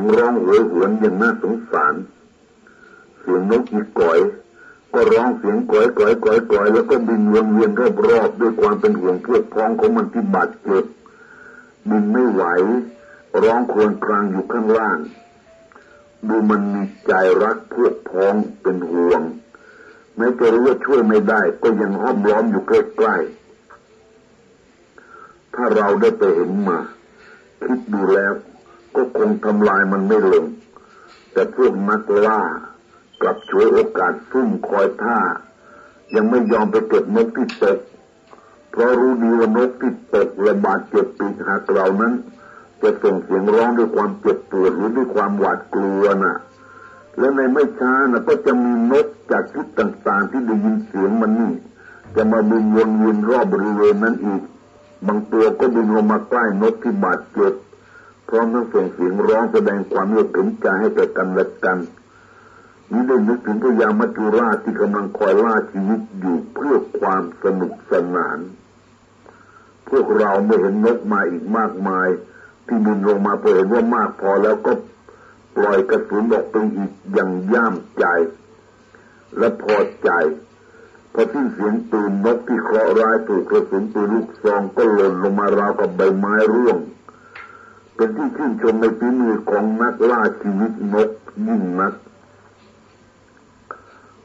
ยงร้องโหยหวนอย่างน่าสงสาร เสียงนกอีก่อย ก็ร้องเสียงก่อยก่อยก่อยก่อยแล้วก็บินวนเวียนรอบๆด้วยความเป็นห่วงพวกพ้องของมันที่บาดเจ็บบินไม่ไหว ร้องครวญครางอยู่ข้างล่าง ดูมันมีใจรักพวกพ้องเป็นห่วงแม้จะรู้ว่าช่วยไม่ได้ ก็ยังห้อมล้อมอยู่ใกล้ๆถ้าเราได้ไปเห็นมาคิดดูแล้ว ก็คงทำลายมันไม่ลง แต่พวกนักล่ากลับช่วยโอกาสซุ่มคอยท่า ยังไม่ยอมไปเก็บนกที่ตกเพราะรู้ดีว่านกที่ตกระบาดเจ็บปีกหักเรานั้น จะส่งเสียงร้องด้วยความเจ็บปวดหรือด้วยความหวาดกลัวนะ่ะ และในไม่ช้านะก็จะมีนกจากทิศต่างๆ ที่ได้ยินเสียงมันนี่ จะมาบินวนเวียนรอบบริเวณนั้นอีก บางตัวก็บินลงมาใกล้นกที่บาดเจ็บ พร้อมทั้งส่งเสียงร้องแสดงความเอื้อเฟื้อใจให้แก่กันและกันนี้ได้นึกถึงพญามัจจุราชที่กำลังคอยล่าชีวิตอยู่เพื่อความสนุกสนาน พวกเราไม่เห็นนกมาอีกมากมาย ที่บินลงมาพอเห็นว่ามากพอแล้วก็ปล่อยกระสุนออกไปอีกอย่างย่ามใจ และพอใจพอที่เสียงปืนนกที่เคราะห์ร้ายถูกกระสุนปืนลูกซองก็หล่นลงมาราวกับใบไม้ร่วง เป็นที่ชื่นชมในฝีมือของนักล่าชีวิตนกยิ่งนัก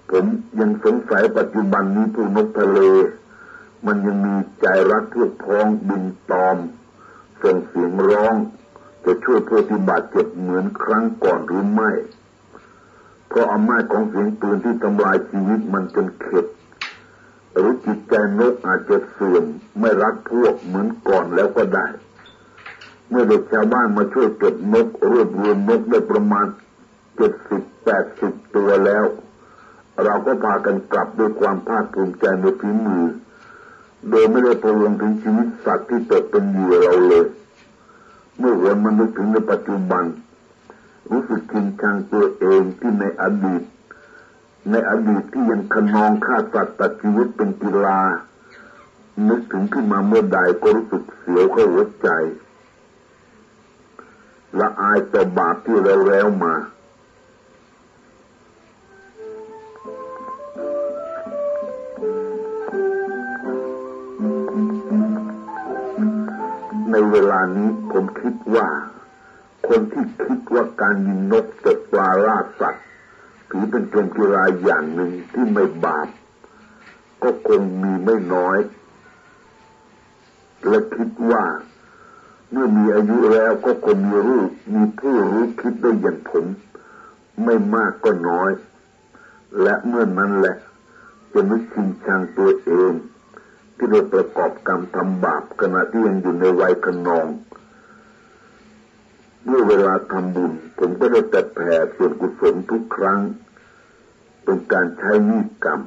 ผมยังสงสัยปัจจุบันนี้พวกนกทะเล มันยังมีใจรักพวกพ้องบินตอม ส่งเสียงร้อง จะช่วยผู้ที่บาดเจ็บเหมือนครั้งก่อนหรือไม่ เพราะอำนาจของเสียงปืนที่ทำลายชีวิตมันจนเข็ดหรือจิตใจนกอาจจะเสื่อมไม่รักพวกเหมือนก่อนแล้วก็ได้ เมื่อเด็กชาวบ้านมาช่วยเก็บนกรวบรวมนกได้ประมาณเจ็ดสิบแปดสิบตัวแล้ว เราก็พากันกลับด้วยความภาคภูมิใจในฝีมือ โดยไม่ได้พวงถึงชีวิตสัตว์ที่ตกเป็นเหยื่อเราเลย เมื่อวันมันนึกถึงในปัจจุบัน รู้สึกกินชังตัวเองที่ในอดีต ในอดีตที่ยังขนองฆ่าสัตว์ตัดชีวิตเป็นกีฬานึกถึงขึ้นมาเมื่อใดก็รู้สึกเสียวเข้าหัวใจ ละอายต่อบาปที่เราแล้วมา ในเวลานี้ผมคิดว่า คนที่คิดว่าการยิงนกตกปลาล่าสัตว์ถือเป็นเกมกีฬาอย่างหนึ่งที่ไม่บาป ก็คงมีไม่น้อย และคิดว่า เมื่อมีอายุแล้วก็คงมีรู้มีผู้รู้คิดได้อย่างผม ไม่มากก็น้อย และเมื่อนั้นแหละ จะนึกชิงชังตัวเอง ที่ได้ประกอบกรรมทำบาปขณะที่ยังอยู่ในวัยขนองเมื่อเวลาทำบุญ ผมก็ได้แต่แผ่ส่วนกุศลทุกครั้ง เป็นการใช้มีกรรม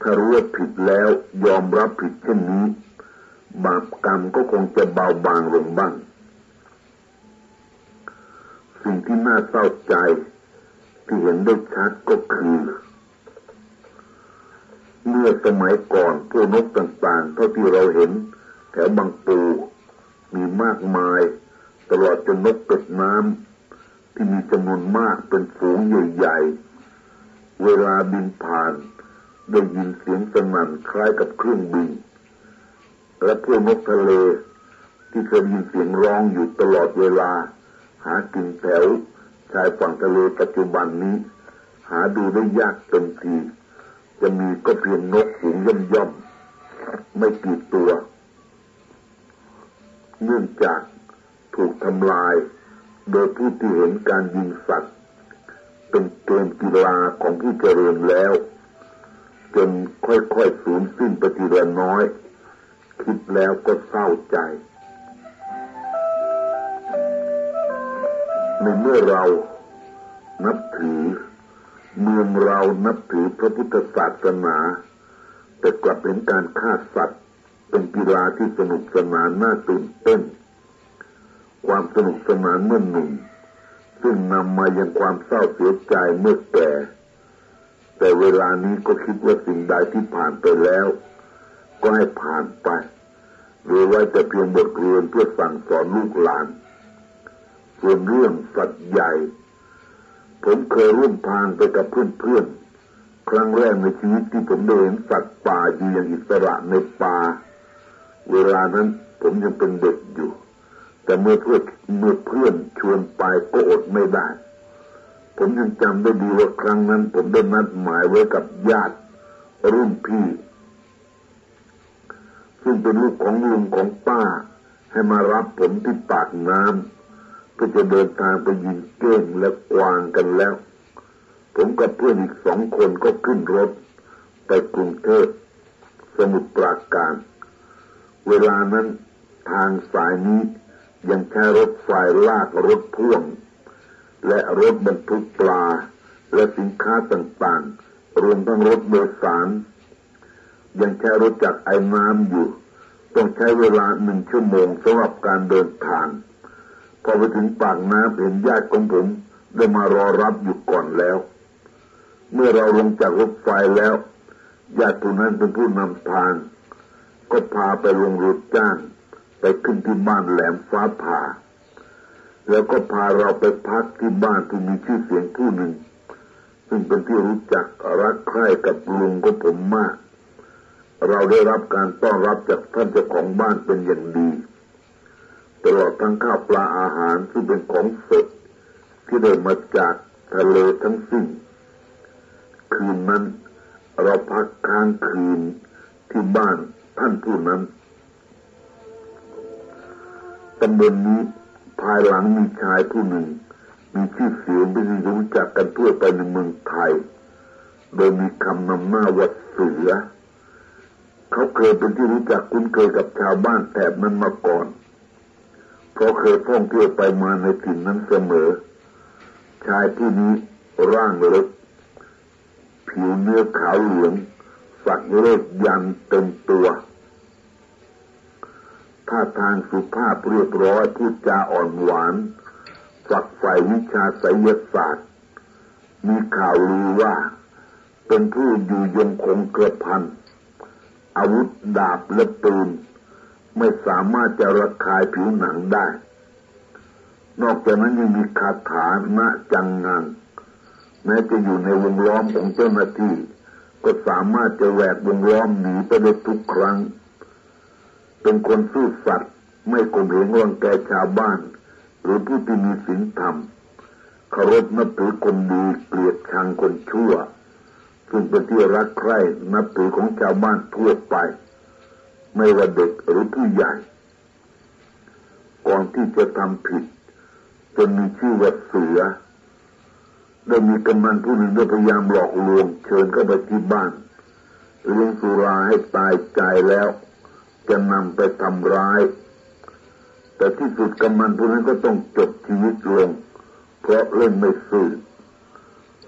ถ้ารู้ว่าผิดแล้วยอมรับผิดเช่นนี้ บาปกรรมก็คงจะเบาบางลงบ้าง สิ่งที่น่าเศร้าใจที่เห็นได้ชัดก็คือ เมื่อสมัยก่อนพวกนกต่างๆ เท่าที่เราเห็น แถวบางปูมีมากมาย ตลอดจนนกเป็ดน้ำที่มีจำนวนมากเป็นฝูงใหญ่ๆ เวลาบินผ่านได้ยินเสียงสนั่นคล้ายกับเครื่องบิน และพวกนกทะเล ที่เคยยินเสียงร้องอยู่ตลอดเวลา หากินแถวชายฝั่งทะเลปัจจุบันนี้ หาดูได้ยากเต็มที จะมีก็เพียงนกฝูงย่อมย่อมไม่กี่ตัว เนื่องจากถูกทำลาย โดยผู้ที่เห็นการยิงสัตว์ เป็นเกมกีฬาของผู้เจริญแล้ว จนค่อยๆสูญสิ้นไปทีละน้อย คิดแล้วก็เศร้าใจ ในเมื่อเรานับถือ เมืองเรานับถือพระพุทธศาสนา แต่กลับเป็นการฆ่าสัตว์ เป็นกีฬาที่สนุกสนานน่าตื่นเต้น ความสนุกสนานเมื่อหนุ่มซึ่งนำมายังความเศร้าเสียใจเมื่อแก่แต่เวลานี้ก็คิดว่าสิ่งใดที่ผ่านไปแล้ว ก็ให้ผ่านไปหรือไว้แต่เพียงบทเรียนเพื่อสั่งสอนลูกหลาน ส่วนเรื่องสัตว์ใหญ่ ผมเคยร่วมทางไปกับเพื่อนๆ ครั้งแรกในชีวิตที่ผมได้เห็นสัตว์ป่าอยู่อย่างอิสระในป่า เวลานั้นผมยังเป็นเด็กอยู่ แต่เมื่อเพื่อนเมื่อเพื่อนชวนไปก็อดไม่ได้ ผมยังจำได้ดีว่าครั้งนั้น ผมได้นัดหมายไว้กับญาติรุ่นพี่ ซึ่งเป็นลูกของลุงของป้า ให้มารับผมที่ปากน้ำเพื่อจะเดินทางไปยิงเก้งและกวางกันแล้ว ผมกับเพื่อนอีกสองคนก็ขึ้นรถ ไปกรุงเทพสมุทรปราการ เวลานั้นทางสายนี้ยังใช้รถไฟลากรถพ่วง และรถบรรทุกปลา และสินค้าต่างๆ รวมทั้งรถโดยสาร ยังใช้รถจักไอ้น้ำอยู่ ต้องใช้เวลาหนึ่งชั่วโมงสำหรับการเดินทาง พอไปถึงปากน้ำเห็นญาติของผมได้มารอรับอยู่ก่อนแล้ว เมื่อเราลงจากรถไฟแล้วญาติผู้นั้นเป็นผู้นำทาง ก็พาไปลงรถจ้าง ไปขึ้นที่บ้านแหลมฟ้าผ่า แล้วก็พาเราไปพักที่บ้านที่มีชื่อเสียงผู้หนึ่ง ซึ่งเป็นที่รู้จักรักใคร่กับลุงของผมมาก เราได้รับการต้อนรับจากท่านเจ้าของบ้านเป็นอย่างดี ตลอดทั้งข้าวปลาอาหารซึ่เป็นของสดที่ได้มาจากทะเลทั้งสิ้น คืนนั้นเราพักค้างคืนที่บ้านท่านผู้นั้นตำบลนนี้ภายหลังมีชายผู้หนึ่ง มีชื่อเสียงเป็นที่รู้จักกันทั่วไปในเมืองไทย โดยมีคำนำหน้าวัดเสือ เขาเคยเป็นที่รู้จักคุ้นเคยกับชาวบ้านแถบนั้นมาก่อนเพราะเคยท่องเที่ยวไปมาในถิ่นนั้นเสมอ ชายผู้นี้ร่างเล็กผิวเนื้อขาวเหลือง สักเลขยันเต็มตัวท่าทางสุภาพเรียบร้อยพูดจาอ่อนหวานฝักใฝ่วิชาไสยศาสตร์ มีข่าวลือว่า เป็นผู้อยู่ยงคงเกระพัน อาวุธดาบและปืน ไม่สามารถจะระคายผิวหนังได้ นอกจากนั้นยังมีคาถาณจังงังแม้จะอยู่ในวงล้อมของเจ้าหน้าที่ ก็สามารถจะแหวกวงล้อมหนีไปได้ทุกครั้ง เป็นคนสู้สัตว์ไม่กลมเหงรังแกชาวบ้าน หรือผู้ที่มีศีลธรรมเคารพนับถือคนดีเกลียดชังคนชั่ว ซึ่งเป็นที่รักใคร่นับถือของชาวบ้านทั่วไป ไม่ว่าเด็กหรือผู้ใหญ่ ก่อนที่จะทำผิดจนมีชื่อว่าเสือได้มีกำนันผู้หนึ่งได้พยายามหลอกลวง เชิญเข้าไปที่บ้านเลี้ยงสุราให้ตายใจแล้ว จะนำไปทำร้าย แต่ที่สุดกำนันผู้นั้นก็ต้องจบชีวิตลง เพราะเล่นไม่ซื่อ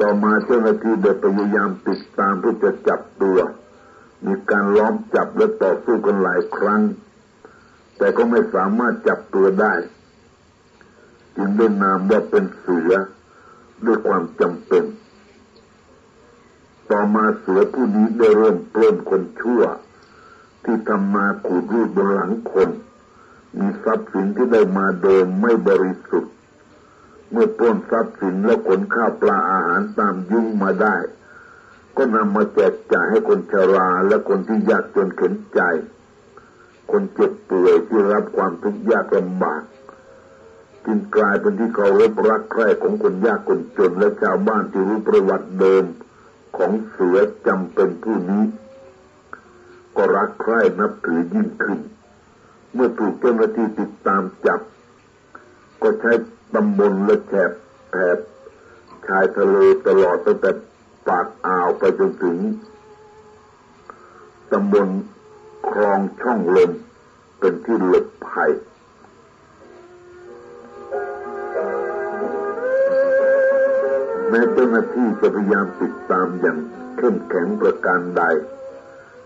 ต่อมาเจ้าหน้าที่ได้พยายามติดตามเพื่อจะจับตัว มีการล้อมจับและต่อสู้กันหลายครั้ง แต่ก็ไม่สามารถจับตัวได้จึงได้นามว่าเป็นเสือด้วยความจำเป็น ต่อมาเสือผู้นี้ได้เริ่มปล้นคนชั่ว ที่ทำมาขูดรูดบนหลังคน มีทรัพย์สินที่ได้มาเดิมไม่บริสุทธิ์ เมื่อปล้นทรัพย์สินและขนข้าวปลาอาหารตามยุ่งมาได้ ก็นำมาแจกจ่ายให้คนชราและคนที่ยากจนเข็นใจ คนเจ็บป่วยที่รับความทุกข์ยากลำบากจึงกลายเป็นที่เคารพรักใคร่ของคนยากคนจนและชาวบ้านที่รู้ประวัติเดิมของเสือจำเป็นผู้นี้ ก็รักใคร่นับถือยิ่งขึ้น เมื่อถูกเจ้าหน้าที่ติดตามจับ ก็ใช้ ตำบลและแฉบแถบชายทะเลตลอดตั้งแต่ปากอ่าวไปจนถึงตำบลคลองช่องลมเป็นที่หลบภัยแม้เจ้าหน้าที่จะพยายามติดตามอย่างเข้มแข็งประการใด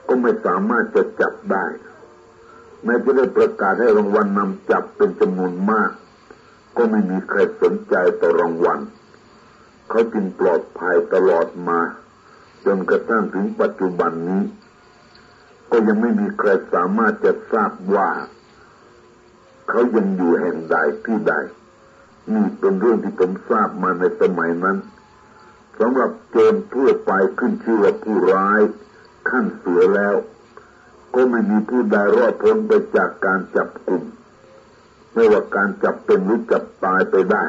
ก็ไม่สามารถจะจับได้ แม้จะได้ประกาศให้รางวัลนำจับเป็นจำนวนมาก ก็ไม่มีใครสนใจต่อรางวัลเขาจึงปลอดภัยตลอดมา จนกระทั่งถึงปัจจุบันนี้ ก็ยังไม่มีใครสามารถจะทราบว่า เขายังอยู่แห่งใดที่ใดนี่เป็นเรื่องที่ผมทราบมาในสมัยนั้นสำหรับโจรทั่วไปขึ้นชื่อว่าผู้ร้ายขั้นเสือแล้ว ก็ไม่มีผู้ใดรอดพ้นไปจากการจับกลุ่ม ไม่ว่าการจับเป็นหรือจับตายไปได้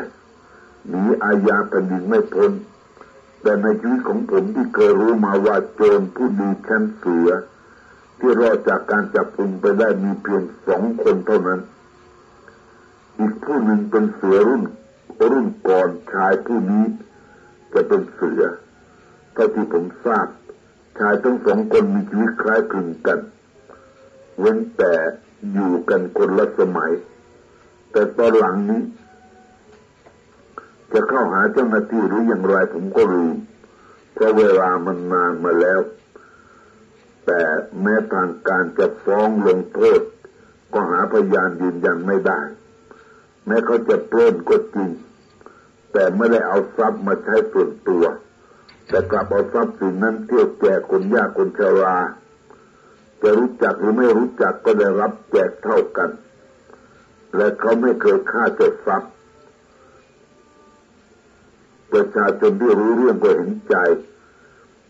หนีอาญาแผ่นดินไม่พ้นแต่ในชีวิตของผมที่เคยรู้มาว่าโจรผู้ดีชั้นเสือ ที่รอดจากการจับกลุ่มไปได้มีเพียงสองคนเท่านั้น อีกผู้หนึ่งเป็นเสือรุ่นรุ่นก่อนชายผู้นี้จะเป็นเสือเท่าที่ผมทราบ ชายทั้งสองคนมีชีวิตคล้ายคลึงกัน เว้นแต่อยู่กันคนละสมัย แต่ตอนหลังนี้จะเข้าหาเจ้าหน้าที่หรืออย่างไรผมก็รู้เพราะเวลามันนานมาแล้ว แต่แม้ทางการจะฟ้องลงโทษ ก็หาพยานยืนยันไม่ได้ แม้เขาจะปล้นก็จริง แต่ไม่ได้เอาทรัพย์มาใช้ส่วนตัว แต่กลับเอาทรัพย์สินนั้นเที่ยวแจกคนยากคนชราจะรู้จักหรือไม่รู้จักก็ได้รับแจกเท่ากัน และเขาไม่เคยฆ่าเจ้าทรัพย์ประชาชนที่รู้เรื่องก็เห็นใจ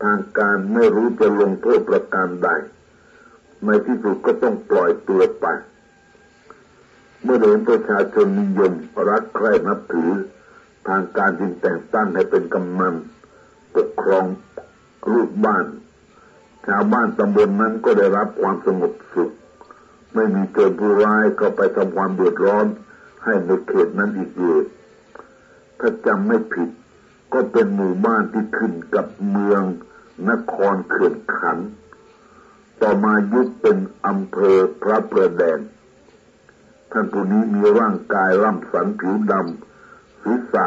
ทางการไม่รู้จะลงโทษประการใดในที่สุดก็ต้องปล่อยตัวไป เมื่อเห็นประชาชนนิยมรักใคร่นับถือ ทางการจึงแต่งตั้งให้เป็นกำนันปกครองลูกบ้าน ชาวบ้านตำบลนนั้นก็ได้รับความสงบสุข ไม่มีโจรผู้ร้ายเข้าไปทำความเดือดร้อน ให้ในเขตนั้นอีกเลยถ้าจำไม่ผิด ก็เป็นหมู่บ้านที่ขึ้นกับเมืองนครเขื่อนขัน ต่อมายุบเป็นอำเภอพระประแดงท่านผู้นี้มีร่างกายร่ำสันผิวดำศีรษะ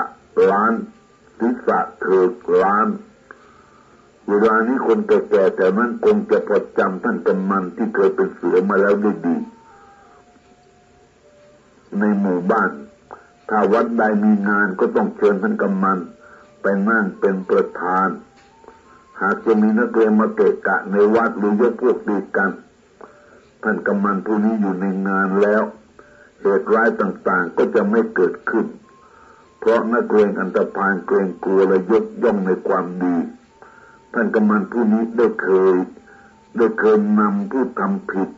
ล้านศีรษะเถิกล้าน เวลานี้คนแก่ๆแต่นั้นคงจะพอจำท่านกำมันที่เคยเป็นเสือมาแล้วได้ดี ในหมู่บ้าน ถ้าวัดใดมีงานก็ต้องเชิญท่านกำมันไปนั่งเป็นประธาน หากจะมีนักเรียนมาเกะกะในวัดหรือยกพวกดีกันท่านกำมันผู้นี้อยู่ในงานแล้วเหตุร้ายต่างๆก็จะไม่เกิดขึ้น เพราะนักเรียนอันตรพานเกรงกลัวและยกย่องในความดี ท่านกำมันผู้นี้ได้เคยได้เคยนำผู้ทำผิด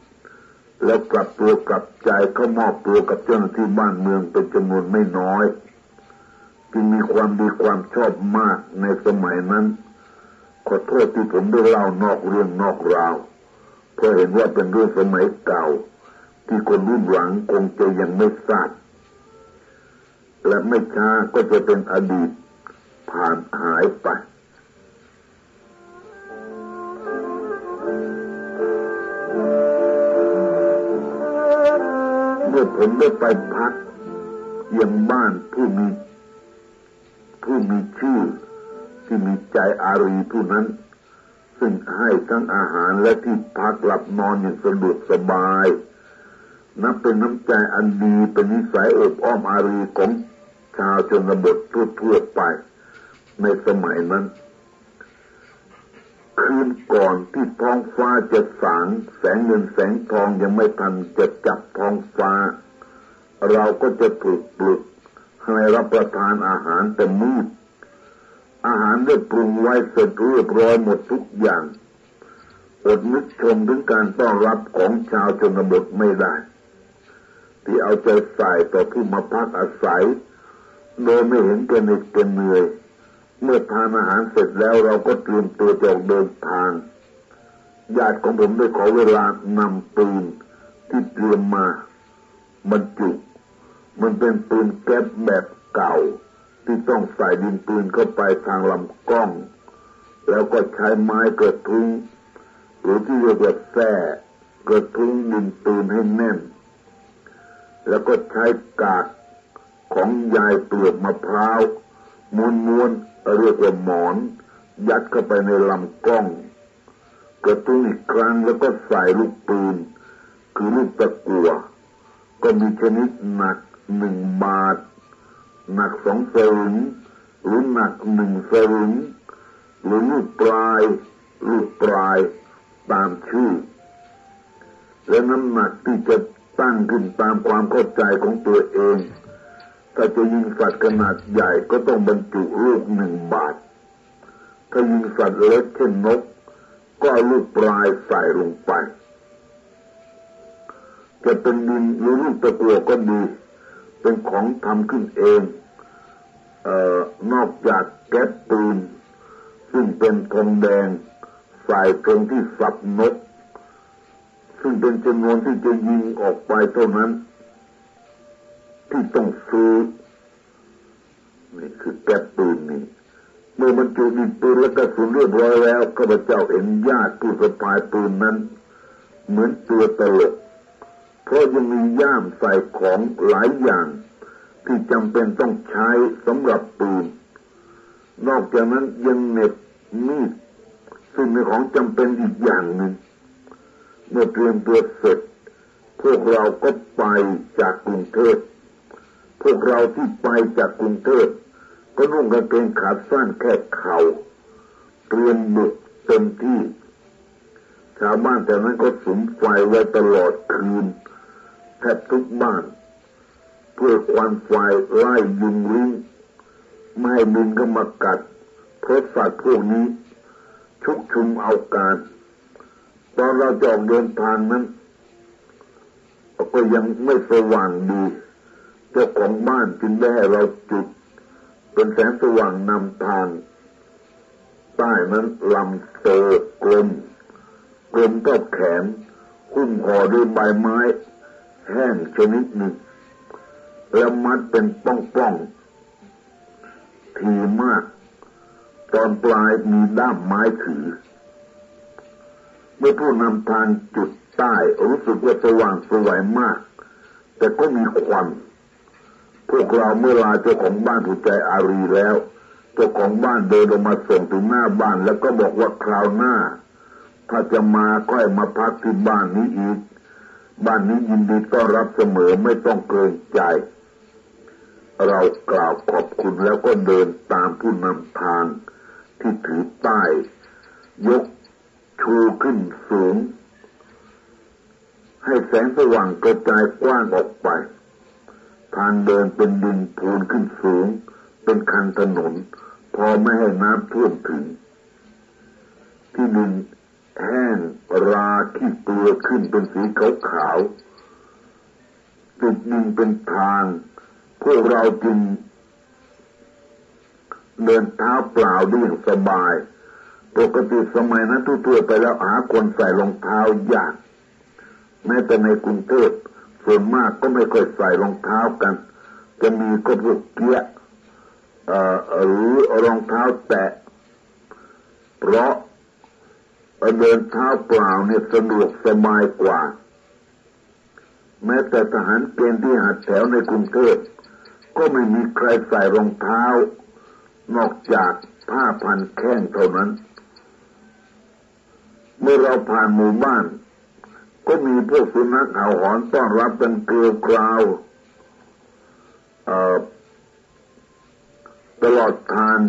แล้วกลับตัวกลับใจเข้ามอบตัวกับเจ้าหน้าที่บ้านเมืองเป็นจำนวนไม่น้อยจึงมีความดีความชอบมากในสมัยนั้น ขอโทษที่ผมได้เล่านอกเรื่องนอกราว เพราะเห็นว่าเป็นเรื่องสมัยเก่า ที่คนรุ่นหลังคงจะยังไม่ทราบและไม่ช้าก็จะเป็นอดีตผ่านหายไป เมื่อผมได้ไปพักยังบ้านผู้มี ผู้มีชื่อ ที่มีใจอารีผู้นั้น ซึ่งให้ทั้งอาหารและที่พักหลับนอนอย่างสะดวกสบาย นับเป็นน้ำใจอันดีเป็นนิสัยอบอ้อมอารีของชาวชนบททั่วๆไป ในสมัยนั้น คืนก่อนที่ท้องฟ้าจะสางแสงเงินแสงทองยังไม่ทันจะจับท้องฟ้า เราก็จะถูกปลุกให้รับประทานอาหารแต่มืด อาหารได้ปรุงไว้เสร็จเรียบร้อยหมดทุกอย่างอดนึกชมถึงการต้อนรับของชาวชนบทไม่ได้ ที่เอาใจใส่ต่อผู้มาพักอาศัย โดยไม่เห็นแก่เหน็ดแก่เหนื่อย เมื่อทานอาหารเสร็จแล้วเราก็เตรียมตัวจะออกเดินทาง ญาติของผมได้ขอเวลานำปืนที่เตรียมมาบรรจุ มันเป็นปืนแก๊ปแบบเก่า ที่ต้องใส่ดินปืนเข้าไปทางลำกล้อง แล้วก็ใช้ไม้กระทุ้งหรือที่เรียกว่าแส้กระทุ้งดินปืนให้แน่น แล้วก็ใช้กากของยายเปลือกมะพร้าวม้วนม้วน เรียกว่าหมอน ยัดเข้าไปในลำกล้อง กระตุ้นอีกครั้งแล้วก็ใส่ลูกปืน คือลูกตะกัว ก็มีชนิดหนักหนึ่งบาท หนักสองสลึงหรือหนักหนึ่งสลึงหรือลูกปลาย ลูกปลายตามชื่อ และน้ำหนักที่จะตั้งขึ้นตามความเข้าใจของตัวเอง ถ้าจะยิงสัตว์ขนาดใหญ่ก็ต้องบรรจุลูกหนึ่งบาท ถ้ายิงสัตว์เล็กเช่นนก ก็ลูกปลายใส่ลงไป จะเป็นดินหรือลูกตะกัวก็ดี เป็นของทำขึ้นเองเออนอกจากแก๊สปืน ซึ่งเป็นทองแดงใส่ตรงที่สับนก ซึ่งเป็นจำนวนที่จะยิงออกไปเท่านั้น ที่ต้องซื้อนี่คือแก๊ปปืนนี่เมื่อมันจุดินปืนและกระสุนเรียบร้อยแล้วข้าพเจ้าเห็นญาติผู้สะพายปืนนั้น เหมือนตัวตลก เพราะยังมีย่ามใส่ของหลายอย่าง ที่จำเป็นต้องใช้สำหรับปืน นอกจากนั้นยังเน็บมีดซึ่งเป็นของจำเป็นอีกอย่างหนึ่งเมื่อเตรียมตัวเสร็จ พวกเราก็ไปจากกรุงเทพ พวกเราที่ไปจากกรุงเทพก็นุ่งกางเกงขาสั้นแค่เข่าเตรียมบุกเต็มที่ ชาวบ้านแต่นั้นก็สุมไฟไว้ตลอดคืนแทบทุกบ้าน เพื่อควันไฟไล่ยุงริ้งไม่ให้ลิงก็มากัด เพราะสัตว์พวกนี้ ชุกชุมเอาการ ตอนเราจออกเดินทางนั้น ก็ยังไม่สว่างดี เจ้าของบ้านจึงได้ให้เราจุด เป็นแสงสว่างนำทาง ใต้นั้นลำโตกลม กลมก็แขน หุ้มห่อด้วยใบไม้ แห้งชนิดหนึ่ง แล้วมัดเป็นป้องๆทีมาก ตอนปลายมีด้ามไม้ถือ เมื่อผู้นำทางจุดใต้รู้สึกว่าสว่างสวยมาก แต่ก็มีควัน พวกเราเมื่อลาเจ้าของบ้านถูกใจอารีแล้ว เจ้าของบ้านเดินลงมาส่งถึงหน้าบ้าน แล้วก็บอกว่าคราวหน้า ถ้าจะมาก็ให้มาพักที่บ้านนี้อีก บ้านนี้ยินดีต้อนรับเสมอไม่ต้องเกรงใจ เรากล่าวขอบคุณแล้วก็เดินตามผู้นำทางที่ถือป้าย ยกชูขึ้นสูง ให้แสงสว่างกระจายกว้างออกไป ทางเดินเป็นดินโพูนขึ้นสูง เป็นคันถนน พอไม่ให้น้ำท่วมถึง ที่ดินแห้งราขี้เกลือขึ้นเป็นสีขาวขาวจุดดินเป็นทาง พวกเราจึงเดินเท้าเปล่าได้อย่างสบาย ปกติสมัยนั้นทั่วไปแล้วหาคนใส่รองเท้ายากแม้แต่ในกรุงเทพ ส่วนมากก็ไม่ค่อยใส่รองเท้ากัน จะมีก็พวกเกี้ยหรือรองเท้าแตะ เพราะเดินเท้าเปล่าเนี่ยสะดวกสบายกว่า แม้แต่ทหารเกณฑ์ที่หัดแถวในกรุงเทพก็ไม่มีใครใส่รองเท้า นอกจากผ้าพันแข้งเท่านั้น เมื่อเราผ่านหมู่บ้าน ก็มีพวกสุนัขเห่าหอนต้อนรับเป็นเกลียวกราวตลอดทาง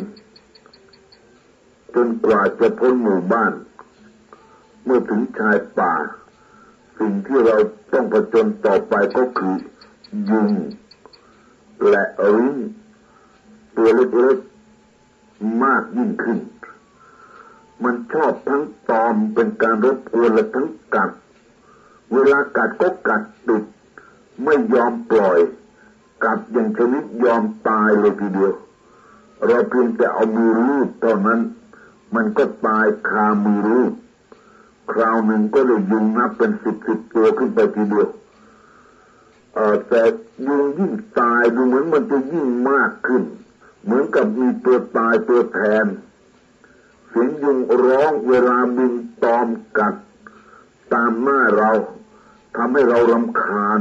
จนกว่าจะพ้นหมู่บ้าน เมื่อถึงชายป่า สิ่งที่เราต้องผจญต่อไปก็คือ ยุง และริ้งตัวเล็กๆมากยิ่งขึ้น มันชอบทั้งตอมเป็นการรบกวนและทั้งกัด เวลากัดก็กัดติดไม่ยอมปล่อย กัดอย่างชนิดยอมตายเลยทีเดียว เราเพียงแต่เอามือรูดเท่านั้น มันก็ตายคามือรูดคราวหนึ่งก็เลยยุงนับเป็นสิบสิบตัวขึ้นไปทีเดียวเออแต่ยุงยิ่งตายดูเหมือนมันจะยิ่งมากขึ้น เหมือนกับมีตัวตายตัวแทน เสียงยุงร้องเวลาบินตอมกัดตามหน้าเรา ทำให้เรารำคาญ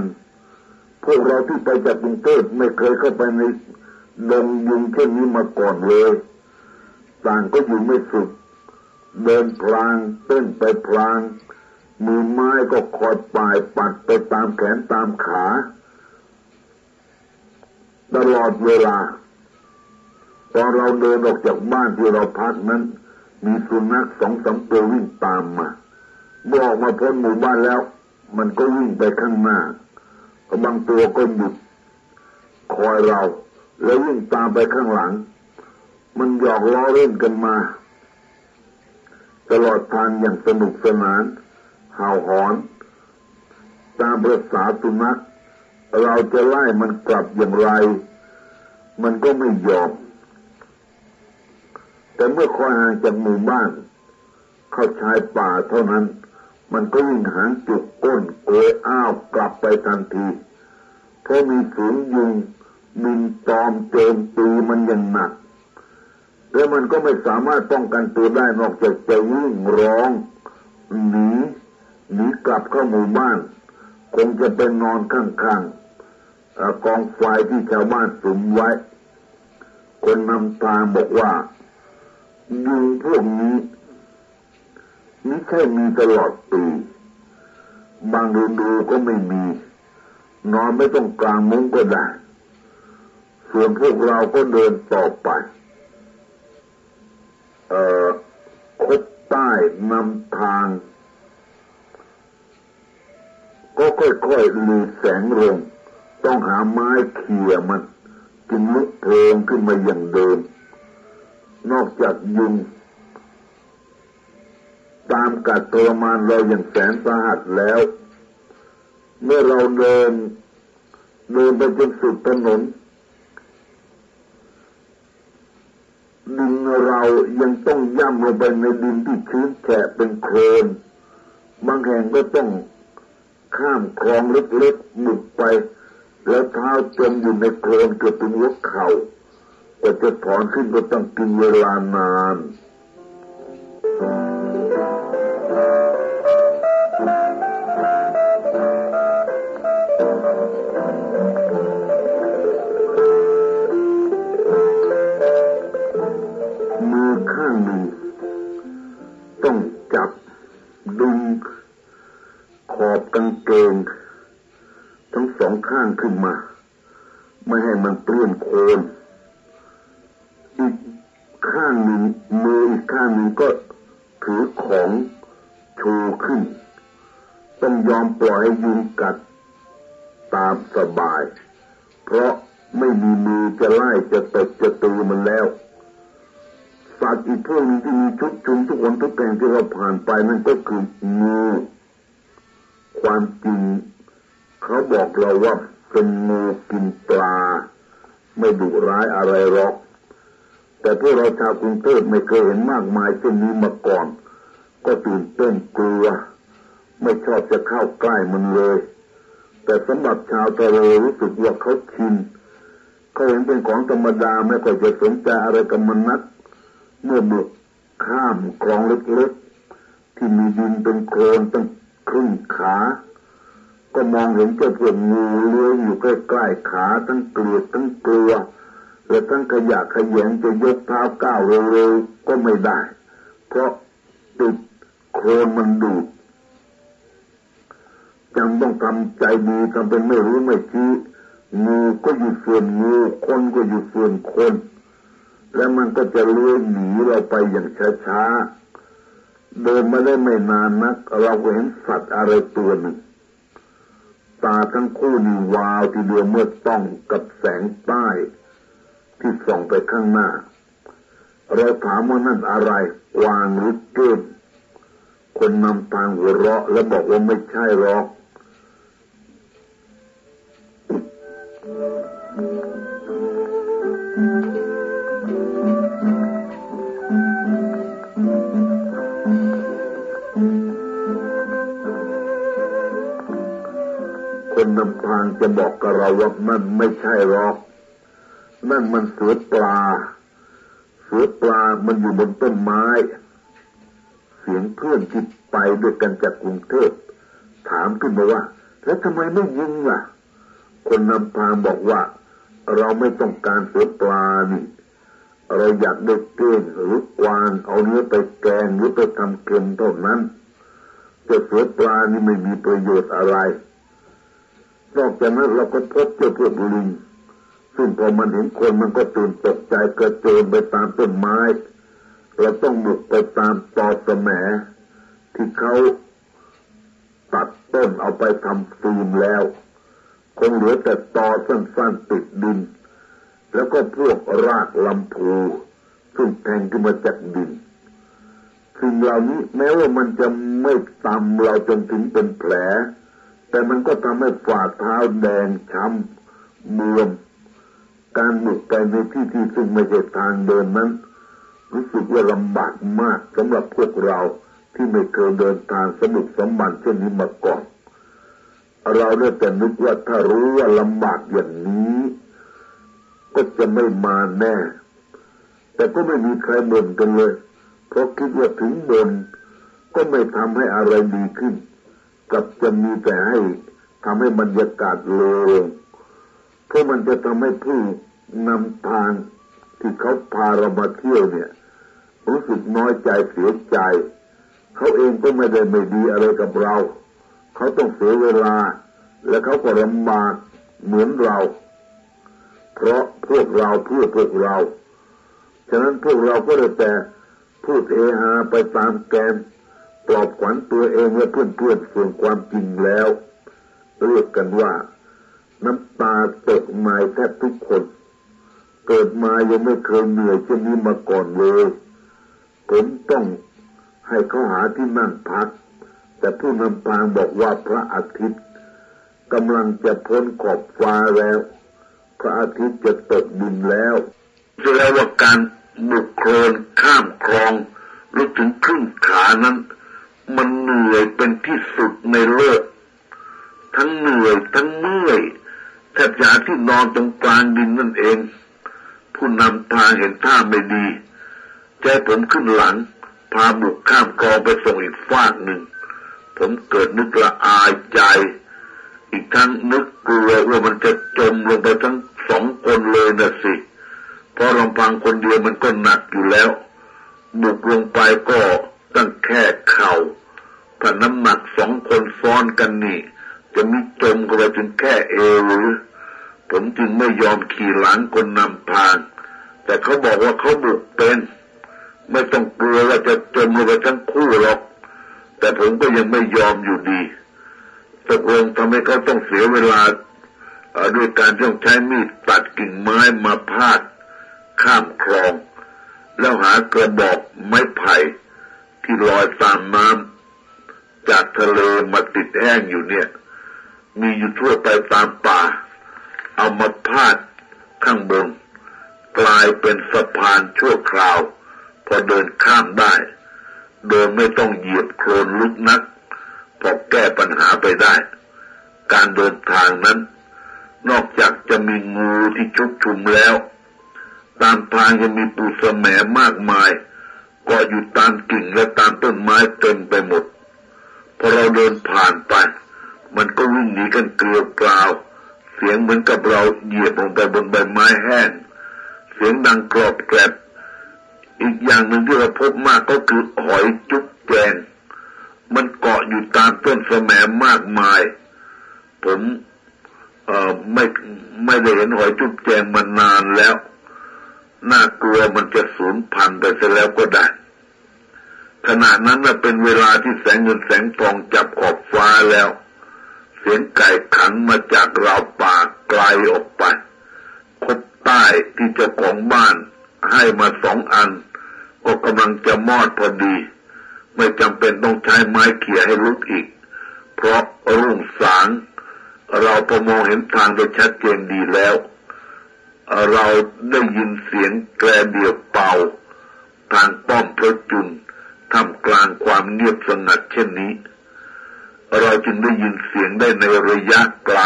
พวกเราที่ไปจากกรุงเทพไม่เคยเข้าไปในดงยุงเช่นนี้มาก่อนเลย ต่างก็อยู่ไม่สุดเดินพลางเต้นไปพลาง มือไม้ก็คอยปลายปัดไปตามแขนตามขา ตลอดเวลา ตอนเราเดินออกจากบ้านที่เราพักนั้น มีสุนัขสองสามตัววิ่งตามมาเมื่อออกมาพ้นหมู่บ้านแล้ว มันก็วิ่งไปข้างหน้าบางตัวก็หยุดคอยเรา แล้ววิ่งตามไปข้างหลัง มันหยอกล้อเล่นกันมา ตลอดทางอย่างสนุกสนานห่าหอน ตามประษาสุนัขเราจะไล่มันกลับอย่างไร มันก็ไม่ยอม แต่เมื่อคอยห่างจากหมู่บ้าน เข้าชายป่าเท่านั้น มันก็วิ่งหางจุกก้นโกยอ้าวกลับไปทันทีเพราะมีฝูงยุงมินตอมโจมตีมันอย่างหนักแล้วมันก็ไม่สามารถป้องกันตัวได้นอกจากจะวิ่งร้องหนีหนีกลับเข้าหมู่บ้าน คงจะเป็นนอนข้างๆกองไฟที่ชาวบ้านสุมไว้ คนนำทางบอกว่ายุงพวกนี้ ไม่ใช่มีตลอดปี บางฤดูก็ไม่มี นอนไม่ต้องกลางมุ้งก็ได้ ส่วนพวกเราก็เดินต่อไป เอ่อคดใต้นำทาง ก็ค่อยๆลีแสงลงต้องหาไม้เขี่ยมันจึงลุกโพงขึ้นมาอย่างเดิม นอกจากยุง ตามกัดทรมานเราอย่างแสนสาหัสแล้ว เมื่อเราเดินเดินไปจนสุดถนนดินเรายังต้องย่ำลงไปในดินที่ชื้นแฉะเป็นโคลนบางแห่งก็ต้องข้ามคลองเล็กๆบุกไป แล้วเท้าจมอยู่ในโคลนเกือบถึงหัวเข่ากว่จะถอนขึ้นก็ต้องกินเวลานาน ทั้งสองข้างขึ้นมา ไม่ให้มันเปื้อนโคลนอีกข้างหนึ่งมืออีกข้างหนึ่งก็ถือของชูขึ้น ต้องยอมปล่อยให้ยุงกัดตามสบาย เพราะไม่มีมือจะไล่จะตบจะตีมันแล้วสัตว์อีกพวกนึงที่มีชุดชุมทุกคนทุกแห่งที่เราผ่านไปนั่นก็คืองู ความจริงเขาบอกเราว่าเป็นงูกินปลา ไม่ดุร้ายอะไรหรอก แต่พวกเราชาวกรุงเทพไม่เคยเห็นมากมายเช่นนี้มาก่อน ก็ตื่นเต้นกลัว ไม่ชอบจะเข้าใกล้มันเลย แต่สำหรับชาวทะเลรู้สึกว่าเขาชินเขาเห็นเป็นของธรรมดาไม่ค่อยจะสนใจอะไรกับมันนัก เมื่อบุกข้ามคลองเล็กๆที่มีดินเป็นโคลนตั้ง ครึ่งขา ก็มองเห็นเจ้าพวกงูเลื้อยอยู่ใกล้ๆขาทั้งเกลียดทั้งกลัว และทั้งขยะขยงจะยกเท้าก้าวเร็วๆก็ไม่ได้ เพราะติดโคลนมันดูดจำต้องทำใจดีทำเป็นไม่รู้ไม่ชี้งูก็อยู่ส่วนงูคนก็อยู่ส่วนคน แล้วมันก็จะเลื้อยหนีเราไปอย่างช้าๆ เดินมาได้ไม่นานนัก เราก็เห็นสัตว์อะไรตัวหนึ่งตาทั้งคู่นี่วาวทีเดียวเมื่อต้องกับแสงใต้ที่ส่องไปข้างหน้า เราถามว่านั่นอะไรกวางหรือเก้งคนนำทางหัวเราะ แล้วบอกว่าไม่ใช่หรอก คนนำทางจะบอกกับเราว่ามันไม่ใช่หรอก นั่นมันเสือปลา เสือปลามันอยู่บนต้นไม้ เสียงเพื่อนที่ไปด้วยกันจากกรุงเทพถามขึ้นมาว่า แล้วทำไมไม่ยิงล่ะ คนนำทางบอกว่า เราไม่ต้องการเสือปลานี่เราอยากได้เก้งหรือกวางเอาเนื้อไปแกงหรือไปทำเค็มเท่านั้นแต่เสือปลานี่ไม่มีประโยชน์อะไร นอกจากนั้นเราก็พบเจ้าพวกลิง ซึ่งพอมันเห็นคนมันก็ตื่นตกใจกระโจนไปตามต้นไม้ เราต้องบุกไปตามตอสแมที่เขาตัดต้นเอาไปทำฟิล์มแล้ว คงเหลือแต่ตอสั้นๆติดดิน แล้วก็พวกรากลำพูซึ่งแทงขึ้นมาจากดินสิ่งเหล่านี้แม้ว่ามันจะไม่ตำเราจนถึงเป็นแผล แต่มันก็ทำให้ฝ่าเท้าแดงช้ำเมือมการบุกไปในที่ที่ซึ่งไม่ใช่ทางเดินนั้น รู้สึกว่าลำบากมากสำหรับพวกเราที่ไม่เคยเดินทางสนุกสมบัติเช่นนี้มาก่อน เราได้แต่นึกว่าถ้ารู้ว่าลำบากอย่างนี้ ก็จะไม่มาแน่ แต่ก็ไม่มีใครบ่นกันเลย เพราะคิดว่าถึงบ่นก็ไม่ทำให้อะไรดีขึ้น กับจะมีแต่ให้ทำให้บรรยากาศเลวลงเพราะมันจะทำให้ผู้นำทางที่เขาพาเรามาเที่ยวเนี่ย รู้สึกน้อยใจเสียใจ เขาเองก็ไม่ได้ไม่ดีอะไรกับเรา เขาต้องเสียเวลา และเขาก็ลำบากเหมือนเรา เพราะพวกเราเพื่อพวกเรา ฉะนั้นพวกเราก็เลยแต่พูดเอฮาไปตามแกน ปลอบขวัญตัวเองและเพื่อนๆส่วนความจริงแล้ว เรียกกันว่า น้ำตาตกมาแทบทุกคน เกิดมายังไม่เคยเหนื่อยเช่นนี้มาก่อนเลยผมต้องให้เขาหาที่นั่งพัก แต่ผู้นำทางบอกว่าพระอาทิตย์กำลังจะพ้นขอบฟ้าแล้ว พระอาทิตย์จะตกดินแล้วแสดงว่าการบุกโคลนข้ามคลองรู้ถึงครึ่งขานั้น มันเหนื่อยเป็นที่สุดในโลก ทั้งเหนื่อยทั้งเมื่อยแทบจะที่นอนตรงกลางดินนั่นเอง ผู้นำทางเห็นท่าไม่ดีใจผมขึ้นหลัง พาบุกข้ามคลองไปส่งอีกฟากหนึ่ง ผมเกิดนึกละอายใจ อีกทั้งนึกกลัวว่ามันจะจมลงไปทั้งสองคนเลยนะสิ เพราะลำพังคนเดียวมันก็หนักอยู่แล้ว บุกลงไปก็ตั้งแค่เขา่า ถ้าน้ำหนักสองคนซ้อนกันนี่ จะมีจมก็ไปถึงแค่เอวหรือ ผมจึงไม่ยอมขี่หลังคนนำทาง แต่เขาบอกว่าเขาบุกเป็น ไม่ต้องกลัวว่าจะจมลงไปทั้งคู่หรอก แต่ผมก็ยังไม่ยอมอยู่ดีตกลงทำให้เขาต้องเสียเวลาด้วยการต้องใช้มีดตัดกิ่งไม้มาพาด ข้ามคลอง แล้วหากระบอกไม้ไผ่ที่ลอยตามน้ำ จากทะเลมาติดแห้งอยู่เนี่ย มีอยู่ทั่วไปตามป่า เอามาพาดข้างบน กลายเป็นสะพานชั่วคราว พอเดินข้ามได้ โดยไม่ต้องเหยียบโคลนลึกนัก พอแก้ปัญหาไปได้ การเดินทางนั้น นอกจากจะมีงูที่ชุกชุมแล้ว ตามทางยังมีปูสแสมมากมายก็อยู่ตามกิ่งและตามต้นไม้เต็มไปหมด พอเราเดินผ่านไป มันก็วิ่งหนีกันเกลียวกราว เสียงเหมือนกับเราเหยียบลงไปบนใบไม้แห้ง เสียงดังกรอบแกรบอีกอย่างหนึ่งที่เราพบมากก็คือหอยจุ๊บแจง มันเกาะอยู่ตามต้นสมมากมาย ผมเอ่อไม่ไม่ได้เห็นหอยจุ๊บแจงมานานแล้ว น่ากลัวมันจะสูญพันธุ์ไปซะแล้วก็ได้ ขณะนั้นเป็นเวลาที่แสงเงินแสงทองจับขอบฟ้าแล้ว เสียงไก่ขันมาจากราวป่าไกลออกไปคบใต้ที่เจ้าของบ้านให้มาสองอัน ก็กำลังจะมอดพอดี ไม่จำเป็นต้องใช้ไม้เขี่ยให้ลุกอีก เพราะรุ่งสาง เราพอมองเห็นทางโดยชัดเจนดีแล้ว เราได้ยินเสียงแกลเดียวเป่า ทางป้อมพระจุน ทำกลางความเงียบสงัดเช่นนี้ เราจึงได้ยินเสียงได้ในระยะไกล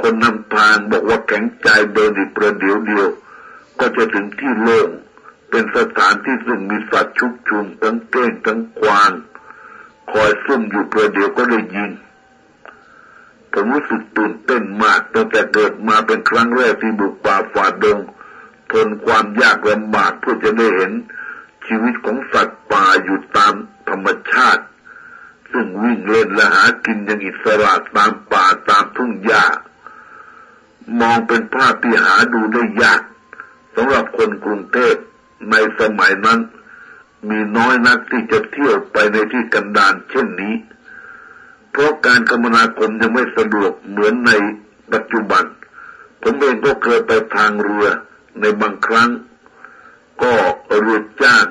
คนนำทางบอกว่าแข็งใจเดินอีกประเดี๋ยวเดียว ก็จะถึงที่โล่งเป็นสถานที่ซึ่งมีสัตว์ชุกชุมทั้งเก้งทั้งควางคอยซุ่มอยู่ประเดี๋ยวก็ได้ยินผมรู้สึกตื่นเต้นมากตั้งแต่เกิดมาเป็นครั้งแรกที่บุกป่าฝ่าดง ทนความยากลำบากเพื่อจะได้เห็น ชีวิตของสัตว์ป่าอยู่ตามธรรมชาติ ซึ่งวิ่งเล่นและหากินอย่างอิสระตามป่าตามทุ่งหญ้ามองเป็นภาพที่หาดูได้ยากสำหรับคนกรุงเทพในสมัยนั้น มีน้อยนักที่จะเที่ยวไปในที่กันดารเช่นนี้ เพราะการคมนาคมยังไม่สะดวกเหมือนในปัจจุบัน ผมเองก็เคยไปทางเรือในบางครั้ง ก็เรือจ้าง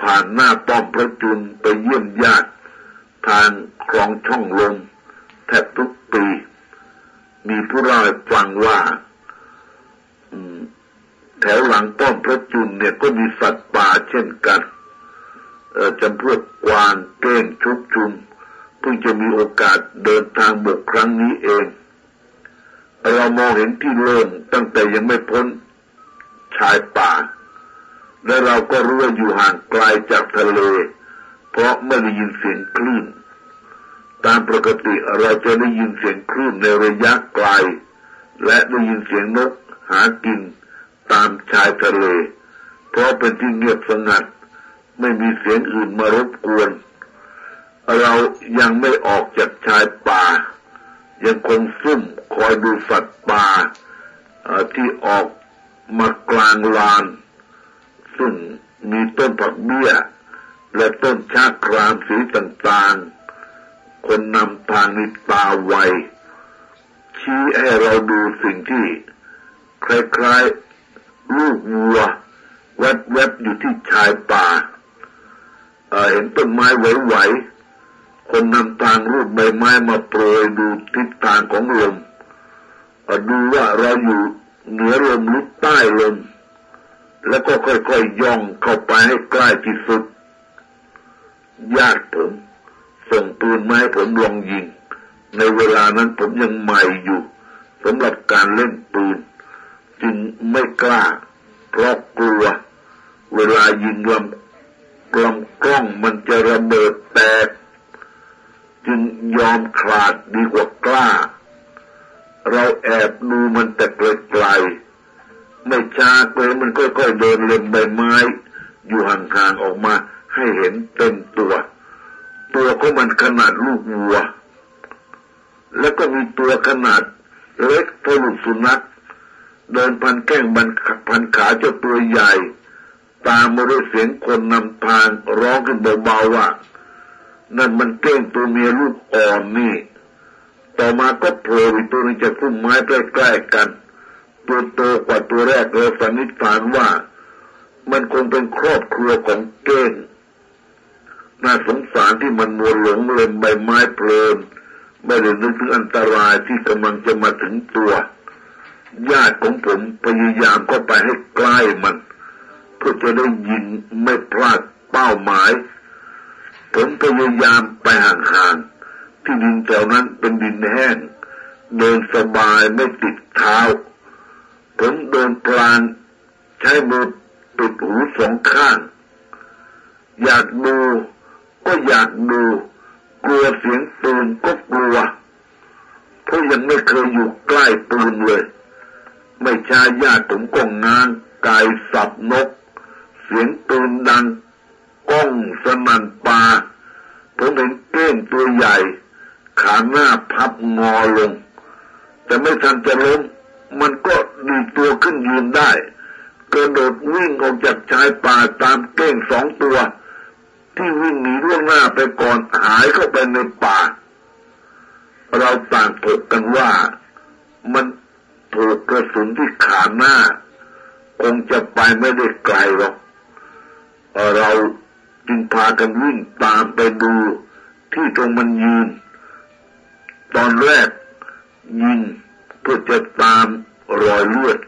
ผ่านหน้าป้อมพระจุลไปเยี่ยมญาติ ทางคลองช่องลมแทบทุกปี มีผู้เล่าให้ฟังว่าแถวหลังป้อมพระจุลเนี่ยก็มีสัตว์ป่าเช่นกันจำพวกกวางเก้งชุกชุมเพิ่งจะมีโอกาสเดินทางบกครั้งนี้เองเรามองเห็นที่เริ่มตั้งแต่ยังไม่พ้นชายป่า และเราก็รู้ว่าอยู่ห่างไกลจากทะเล เพราะไม่ได้ยินเสียงคลื่น ตามปกติเราจะได้ยินเสียงคลื่นในระยะไกล และได้ยินเสียงนกหากินตามชายทะเล เพราะเป็นที่เงียบสงัด ไม่มีเสียงอื่นมารบกวน เรายังไม่ออกจากชายป่า ยังคงซุ่มคอยดูสัตว์ป่าที่ออกมากลางลาน ซึ่งมีต้นผักเบี้ย และต้นชาครามสีต่างๆ คนนำทางนิตาไว ชี้ให้เราดูสิ่งที่ คล้ายๆ ลูกวัว แวบๆอยู่ที่ชายป่าเเห็นต้นไม้ไหวๆ คนนำทางรูปใบไม้มาโปรยดูทิศทางของลมดูว่าเราอยู่เหนือลมหรือใต้ลม แล้วก็ค่อยๆย่องเข้าไปให้ใกล้ที่สุด ญาติผมส่งปืนไม้ผมลองยิง ในเวลานั้นผมยังใหม่อยู่สำหรับการเล่นปืน จึงไม่กล้า เพราะกลัว เวลายิงลำลำกล้องมันจะระเบิดแตก จึงยอมขาดดีกว่ากล้า เราแอบดูมันแต่ไกลๆ ไม่ช้าเลยมันค่อยๆเดินเล็มใบไม้ อยู่ห่างๆออกมาให้เห็นเต็มตัว ตัวของมันขนาดลูกวัว แล้วก็มีตัวขนาดเล็กเท่าลูกสุนัขเดินพันแก้งบันพันขาเจ้าตัวใหญ่ ตามมาด้วยเสียงคนนำทางร้องขึ้นเบาๆว่านั่นมันเก้งตัวเมียลูกอ่อนนี่ ต่อมาก็โผล่ตัวนึงจากพุ่มไม้ใกล้ๆกัน ตัวโตกว่าตัวแรกเราสันนิษฐานว่า มันคงเป็นครอบครัวของเก้งน่าสงสารที่มันมัวหลงเล็มใบไม้เพลินไม่ได้นึกถึงอันตรายที่กำลังจะมาถึงตัว ญาติของผมพยายามเข้าไปให้ใกล้มันเพื่อจะได้ยิงไม่พลาดเป้าหมาย ผมพยายามไปห่างๆที่ดินแถวนั้นเป็นดินแห้ง เดินสบายไม่ติดเท้า ผมเดินพลาน ใช้มือปิดหูสองข้าง อยากดูก็อยากดูกลัวเสียงปืนก็กลัวเพราะยังไม่เคยอยู่ใกล้ปืนเลย ไม่ช้าญาติผมก็งานกายสับนก เสียงปืนดังก้องสนันปาผมเห็นเก้งตัวใหญ่ ขาหน้าพับงอลง แต่ไม่ทันจะล้ม มันก็ดีตัวขึ้นยืนได้ กระโดดวิ่งออกจากชายป่าตามเก้งสองตัว ที่วิ่งหนีล่วงหน้าไปก่อนหายเข้าไปในป่า เราต่างถกกันว่ามันถูกกระสุนที่ขาหน้า คงจะไปไม่ได้ไกลหรอกเราจึงพากันวิ่งตามไปดูที่ตรงมันยืน ตอนแรกยิงเพื่อจะตาม รอยเลือด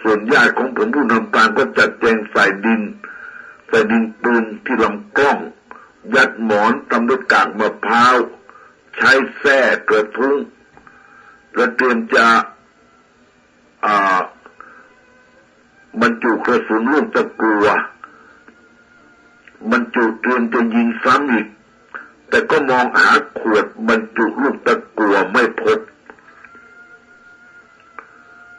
ส่วนญาติของผมผู้นำทางก็จัดแจงใส่ดิน ใส่ดินปืนที่ลำกล้อง ยัดหมอนตำด้วยกากมะพร้าว ใช้แส้กระทุ้งและเตรียมจะบรรจุกระสุนลูกตะกัวบรรจุเตรียมจะยิงซ้ำอีก แต่ก็มองหาขวดบรรจุลูกตะกัวไม่พบ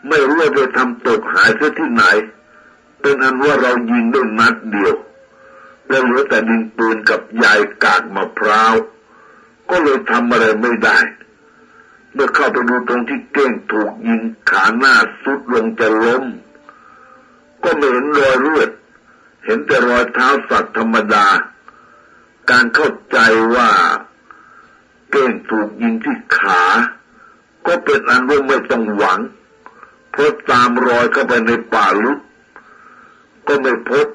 ไม่รู้ว่าจะทำตกหายซะที่ไหน เป็นอันว่าเรายิงด้วยนัดเดียว แล้วเหลือแต่ดินปืนกับยายกากมะพร้าว ก็เลยทำอะไรไม่ได้ เมื่อเข้าไปดูตรงที่เก้งถูกยิงขาหน้าสุดลงจะล้ม ก็ไม่เห็นรอยเลือด เห็นแต่รอยเท้าสัตว์ธรรมดา การเข้าใจว่าเก้งถูกยิงที่ขา ก็เป็นอันว่าไม่ต้องหวัง พราะตามรอยเข้าไปในป่าลึกก็ไม่พบ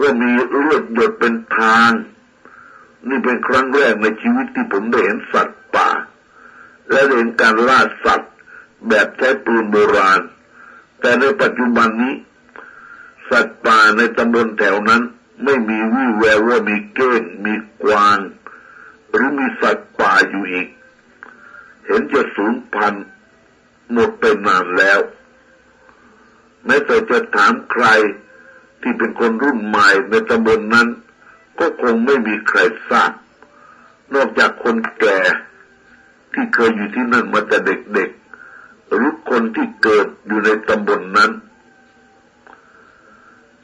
ว่ามีเลือดหยดเป็นทาง นี่เป็นครั้งแรกในชีวิตที่ผมได้เห็นสัตว์ป่า และเห็นการล่าสัตว์แบบใช้ปืนโบราณ แต่ในปัจจุบันนี้ สัตว์ป่าในตำบลแถวนั้น ไม่มีวี่แววว่ามีเก้งมีกวาง หรือมีสัตว์ป่าอยู่อีก เห็นจะสูญพันธุ์หมดไปนานแล้ว แม้แต่จะถามใครที่เป็นคนรุ่นใหม่ในตำบลนนั้น ก็คงไม่มีใครทราบ นอกจากคนแก่ที่เคยอยู่ที่นั่นมาแต่เด็กๆ หรือคนที่เกิดอยู่ในตำบลนนั้น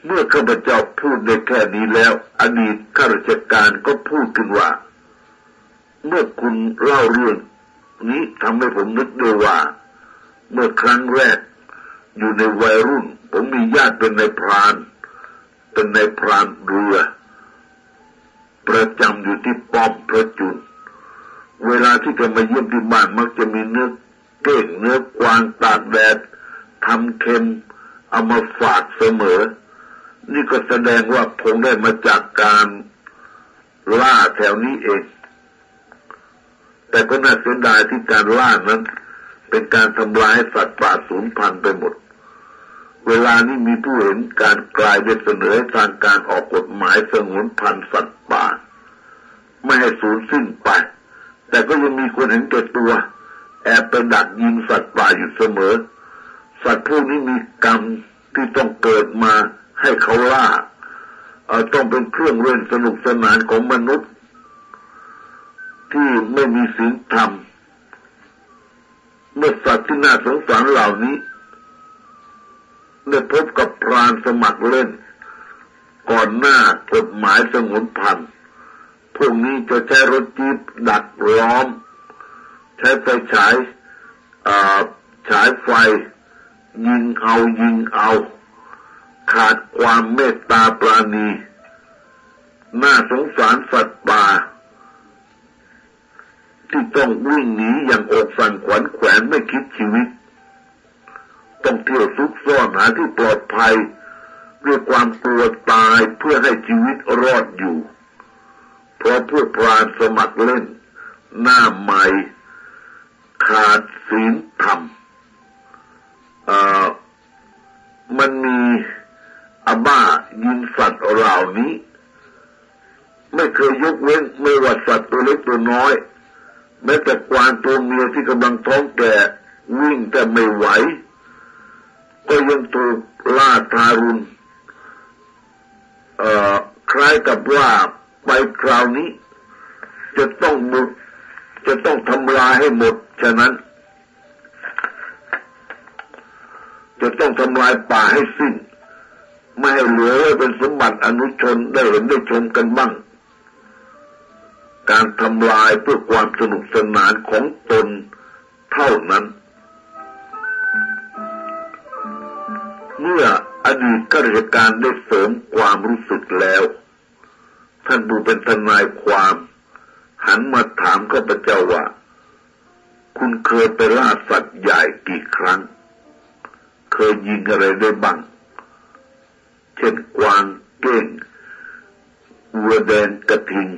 เมื่อข้าพเจ้าพูดได้แค่นี้แล้ว อดีตข้าราชการก็พูดขึ้นว่า เมื่อคุณเล่าเรื่องนี้ทำให้ผมนึกด้ว่า เมื่อครั้งแรก อยู่ในวัยรุ่น ผมมีญาติเป็นในพราน เป็นในพรานเรือประจำอยู่ที่ป้อมพระจุลเวลาที่จะมาเยี่ยมที่บ้านมักจะมีเนื้อเก้งเนื้อกวางตากแดดทำเค็มเอามาฝากเสมอ นี่ก็แสดงว่าผมได้มาจากการล่าแถวนี้เอง แต่ก็น่าเสียดายที่การล่านั้น เป็นการทำลายสัตว์ป่าสูญพันธุ์ไปหมด เวลานี้มีผู้เห็นการกลายเป็นเสนอทางการออกกฎหมายสงวนพันธุ์สัตว์ป่า ไม่ให้สูญสิ้นไป แต่ก็ยังมีคนเห็นแก่ตัว แอบไปดักยิงสัตว์ป่าอยู่เสมอ สัตว์พวกนี้มีกรรมที่ต้องเกิดมาให้เขาล่าต้องเป็นเครื่องเล่นสนุกสนานของมนุษย์ ที่ไม่มีศีลธรรมเมื่อสัตว์ที่น่าสงสารเหล่านี้ ได้พบกับพรานสมัครเล่น ก่อนหน้ากฎหมายสงวนพันธุ์พวกนี้จะใช้รถจีบดักล้อม ใช้ไฟฉายฉายไฟ ยิงเอายิงเอา ขาดความเมตตาปราณีน่าสงสารสัตว์ป่าที่ต้องวิ่งหนีอย่างอกสั่นขวัญแขวนไม่คิดชีวิต ต้องเที่ยวซุกซ่อนหาที่ปลอดภัยด้วยความกลัวตายเพื่อให้ชีวิตรอดอยู่เพราะพวกพรานสมัครเล่น หน้าใหม่ขาดศีลธรรมมันมีอาบ้ายิงสัตว์เหล่านี้ ไม่เคยยกเว้นไม่ว่าสัตว์ตัวเล็กตัวน้อย แม้แต่กวางตัวเมียที่กำลังท้องแก่วิ่งแต่ไม่ไหว ก็ยังถูกล่าทารุณคล้ายกับว่าไปคราวนี้ จะต้องบุกจะต้องทำลายให้หมด ฉะนั้น จะต้องทำลายป่าให้สิ้น ไม่ให้เหลือเป็นสมบัติอนุชนได้เห็นได้ชมกันบ้าง การทำลายเพื่อความสนุกสนานของตนเท่านั้น เมื่ออดีตข้าราชการได้เสริมความรู้สึกแล้ว ท่านบูเป็นทนายความ หันมาถามข้าพเจ้าว่า คุณเคยไปล่าสัตว์ใหญ่กี่ครั้ง เคยยิงอะไรได้บ้าง เช่นกวางเก้งวัวแดงกระทิง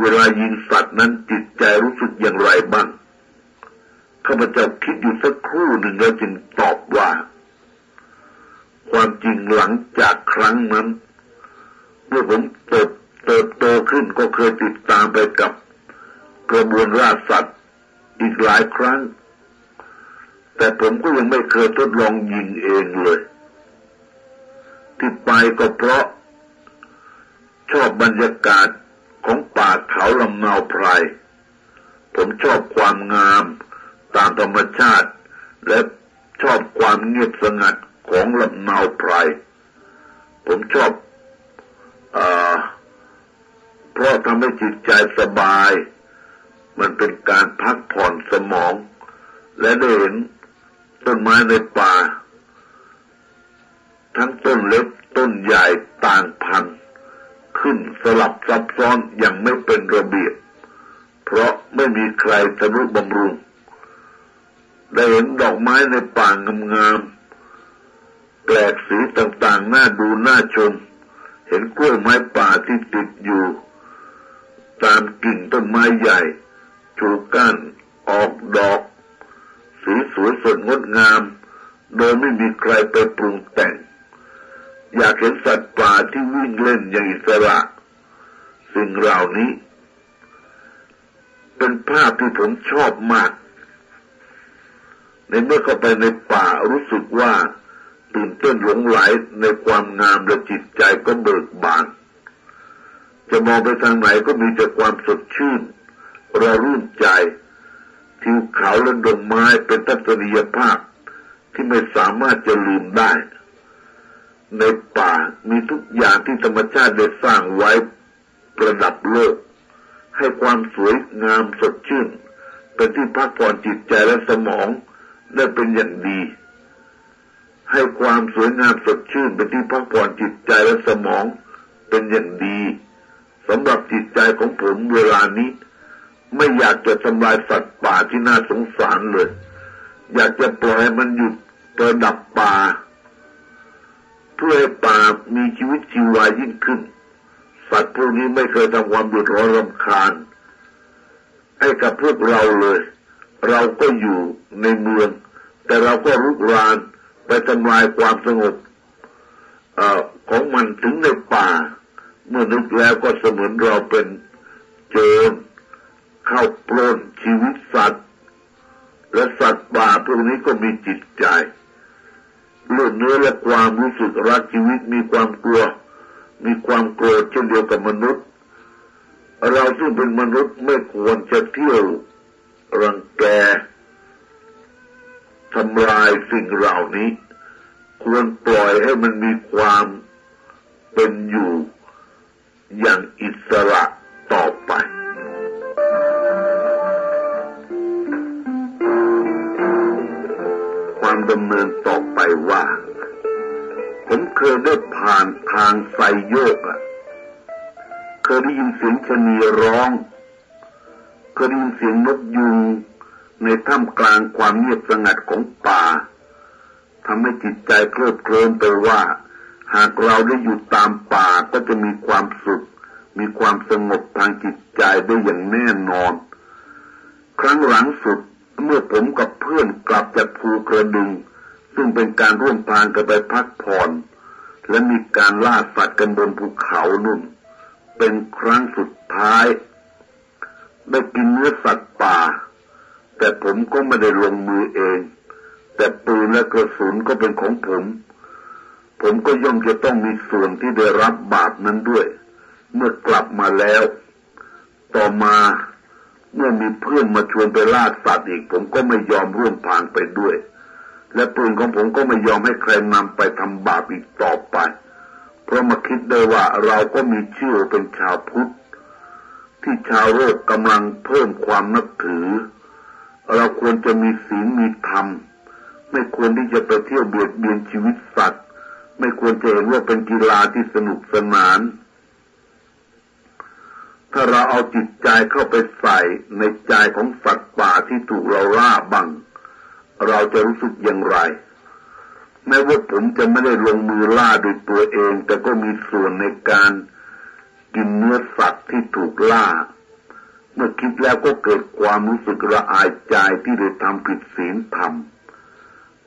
เวลายิงสัตว์นั้นจิตใจรู้สึกอย่างไรบ้างข้าพเจ้าคิดอยู่สักครู่หนึ่งแล้วจึงตอบว่า ความจริงหลังจากครั้งนั้นเมื่อผมเติบเติบโตขึ้นก็เคยติดตามไปกับกระบวนราสัตว์อีกหลายครั้ง แต่ผมก็ยังไม่เคยทดลองยิงเองเลย ที่ไปก็เพราะ ชอบบรรยากาศของป่าเขาลำนาวไพร ผมชอบความงามตามธรรมชาติ และชอบความเงียบสงัด ของลำนาวไพรผมชอบอเพราะทำให้จิตใจสบาย มันเป็นการพักผ่อนสมอง และได้เห็นต้นไม้ในป่า ทั้งต้นเล็กต้นใหญ่ต่างพันขึ้นสลับซับซ้อนอย่างไม่เป็นระเบียบ เพราะไม่มีใครทนุบำรุง ได้เห็นดอกไม้ในป่างามๆ ปลกสีต่างๆน่าดูน่าชม เห็นกล้วยไม้ป่าที่ติดอยู่ ตามกิ่งต้นไม้ใหญ่จูก้านออกดอก สีสวยสดงดงาม โดยไม่มีใครไปปรุงแต่ง อยากเห็นสัตว์ป่าที่วิ่งเล่นอย่างอิสระ สิ่งเหล่านี้ เป็นภาพที่ผมชอบมาก ในเมื่อเข้าไปในป่ารู้สึกว่า ตื่นเต้นหลงไหลในความงามและจิตใจก็เบิกบาน จะมองไปทางไหนก็มีแต่ความสดชื่นระรื่นใจทิวเขาและดอกไม้เป็นทัศนียภาพที่ไม่สามารถจะลืมได้ ในป่ามีทุกอย่างที่ธรรมชาติได้สร้างไว้ประดับโลก ให้ความสวยงามสดชื่น เป็นที่พักผ่อนจิตใจและสมองได้เป็นอย่างดี ให้ความสวยงามสดชื่นเป็นที่พักผ่อนจิตใจและสมองเป็นอย่างดีสำหรับจิตใจของผมเวลานี้ ไม่อยากจะทำลายสัตว์ป่าที่น่าสงสารเลย อยากจะปล่อยมันหยุดประดับป่า เพื่อให้ป่ามีชีวิตชีวายิ่งขึ้น สัตว์พวกนี้ไม่เคยทำความเดือดร้อนรำคาญให้กับพวกเราเลย เราก็อยู่ในเมือง แต่เราก็รุกราน ไปทำลายความสงบอของมันถึงในป่า เมื่อนึกแล้วก็เสมือนเราเป็นโจรเข้าปล้นชีวิตสัตว์ และสัตว์ป่าพวกนี้ก็มีจิตใจเลือดเนื้อและความรู้สึกรักชีวิตมีความกลัว มีความโกรธเช่นเดียวกับมนุษย์ เราซึ่งเป็นมนุษย์ไม่ควรจะเที่ยวรังแก ทำลายสิ่งเหล่านี้ ควรปล่อยให้มันมีความเป็นอยู่อย่างอิสระต่อไปความดำเนินต่อไปว่า ผมเคยได้ผ่านทางไซโยกอะเคยได้ยินเสียงชนีร้อง เคยได้ยินเสียงนกยุง ในท่ามกลางความเงียบสงัดของป่าทำให้จิตใจเคลิบเคลิ้มไปว่า หากเราได้อยู่ตามป่าก็จะมีความสุข มีความสงบทางจิตใจได้อย่างแน่นอน ครั้งหลังสุดเมื่อผมกับเพื่อนกลับจากภูกระดึง ซึ่งเป็นการร่วมทางกันไปพักผ่อน และมีการล่าสัตว์กันบนภูเขานุ่น เป็นครั้งสุดท้าย ได้กินเนื้อสัตว์ป่า แต่ผมก็ไม่ได้ลงมือเอง แต่ปืนและกระสุนก็เป็นของผม ผมก็ย่อมจะต้องมีส่วนที่ได้รับบาปนั้นด้วย เมื่อกลับมาแล้ว ต่อมาเมื่อมีเพื่อนมาชวนไปล่าสัตว์อีก ผมก็ไม่ยอมร่วมพานไปด้วย และปืนของผมก็ไม่ยอมให้ใครนำไปทำบาปอีกต่อไป เพราะมาคิดได้ว่าเราก็มีชื่อเป็นชาวพุทธที่ชาวโลกกำลังเพิ่มความนับถือ เราควรจะมีศีลมีธรรม ไม่ควรที่จะไปเที่ยวเบียดเบียนชีวิตสัตว์ ไม่ควรจะเห็นว่าเป็นกีฬาที่สนุกสนาน ถ้าเราเอาจิตใจเข้าไปใส่ในใจของสัตว์ป่าที่ถูกเราล่าบัง เราจะรู้สึกอย่างไรแม้ว่าผมจะไม่ได้ลงมือล่าโดยตัวเอง แต่ก็มีส่วนในการกินเนื้อสัตว์ที่ถูกล่า เมื่อคิดแล้วก็เกิดความรู้สึกละอายใจที่ได้ทำผิดศีลธรรม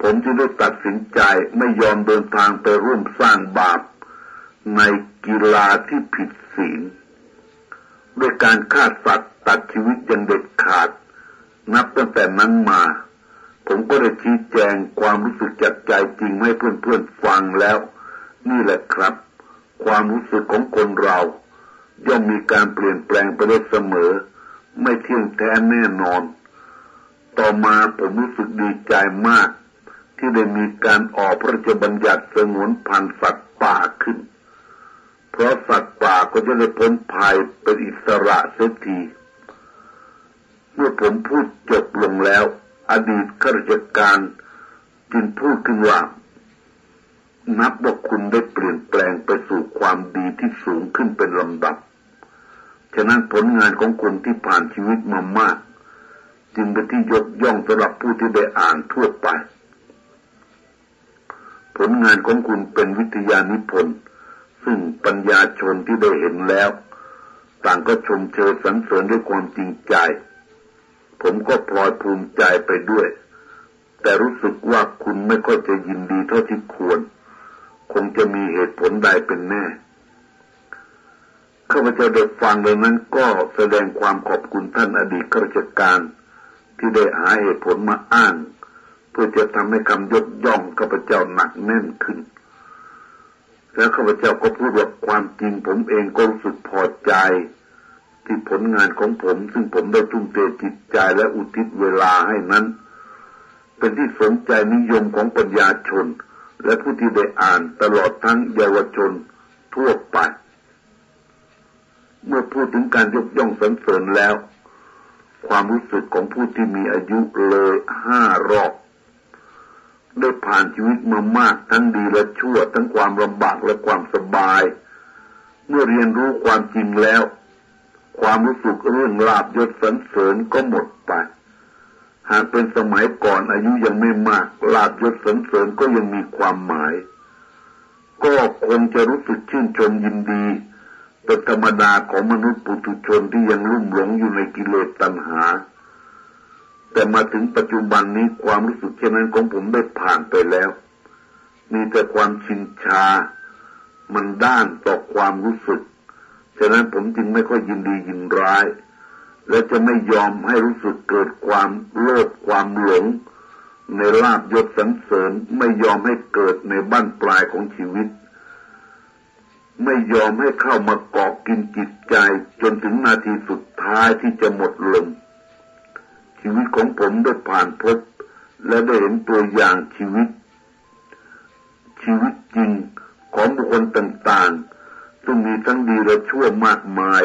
ผมจึงได้ตัดสินใจไม่ยอมเดินทางไปร่วมสร้างบาปในกีฬาที่ผิดศีลด้วยการฆ่าสัตว์ตัดชีวิตอย่างเด็ดขาด นับตั้งแต่นั้นมา ผมก็ได้ชี้แจงความรู้สึกจากใจจริงให้เพื่อนๆฟังแล้ว นี่แหละครับ ความรู้สึกของคนเรา ย่อมมีการเปลี่ยนแปลงไปได้เสมอ ไม่เที่ยงแท้แน่นอน ต่อมาผมรู้สึกดีใจมาก ที่ได้มีการออกพระราชบัญญัติสงวนพันธุ์สัตว์ป่าขึ้น เพราะสัตว์ป่าก็จะได้พ้นภัยเป็นอิสระเสียที เมื่อผมพูดจบลงแล้ว อดีตข้าราชการจึงพูดขึ้นว่านับว่าคุณได้เปลี่ยนแปลงไปสู่ความดีที่สูงขึ้นเป็นลำดับ ฉะนั้นผลงานของคนที่ผ่านชีวิตมามาก จึงเป็นที่ยกย่องสำหรับผู้ที่ได้อ่านทั่วไป ผลงานของคุณเป็นวิทยานิพนธ์ซึ่งปัญญาชนที่ได้เห็นแล้ว ต่างก็ชมเชยสรรเสริญด้วยความจริงใจ ผมก็พลอยภูมิใจไปด้วย แต่รู้สึกว่าคุณไม่ค่อยจะยินดีเท่าที่ควร คงจะมีเหตุผลใดเป็นแน่ ข้าพเจ้าได้ฟังดังนั้นก็แสดงความขอบคุณท่านอดีตข้าราชการ ที่ได้หาเหตุผลมาอ้าง เพื่อจะทำให้คำยกย่องข้าพเจ้าหนักแน่นขึ้น แล้วข้าพเจ้าก็พูดว่าความจริงผมเองก็รู้สึกพอใจ ที่ผลงานของผม ซึ่งผมได้ทุ่มเทจิตใจและอุทิศเวลาให้นั้น เป็นที่สนใจนิยมของปัญญาชน และผู้ที่ได้อ่านตลอดทั้งเยาวชนทั่วไป เมื่อพูดถึงการยกย่องสรรเสริญแล้ว ความรู้สึกของผู้ที่มีอายุเลยห้ารอบได้ผ่านชีวิตมามากทั้งดีและชั่ว ทั้งความลำบากและความสบาย เมื่อเรียนรู้ความจริงแล้ว ความรู้สึกเรื่องลาบยศสรรเสริญก็หมดไป หากเป็นสมัยก่อนอายุยังไม่มากลาบยศสรรเสริญก็ยังมีความหมาย ก็คงจะรู้สึกชื่นชมยินดี เป็นธรรมดาของมนุษย์ปุถุชนที่ยังลุ่มหลงอยู่ในกิเลสตัณหา แต่มาถึงปัจจุบันนี้ความรู้สึกเช่นนั้นของผมได้ผ่านไปแล้ว มีแต่ความชินชา มันด้านต่อความรู้สึก ฉะนั้นผมจึงไม่ค่อยยินดียินร้าย และจะไม่ยอมให้รู้สึกเกิดความโลภความหลง ในลาบยศสันเสริญไม่ยอมให้เกิดในบ้านปลายของชีวิต ไม่ยอมให้เข้ามาเกาะกินจิตใจ จนถึงนาทีสุดท้ายที่จะหมดลม ชีวิตของผมได้ผ่านพบ และได้เห็นตัวอย่างชีวิต ชีวิตจริงของบุคคลต่างๆ ซึ่งมีทั้งดีและชั่วมากมาย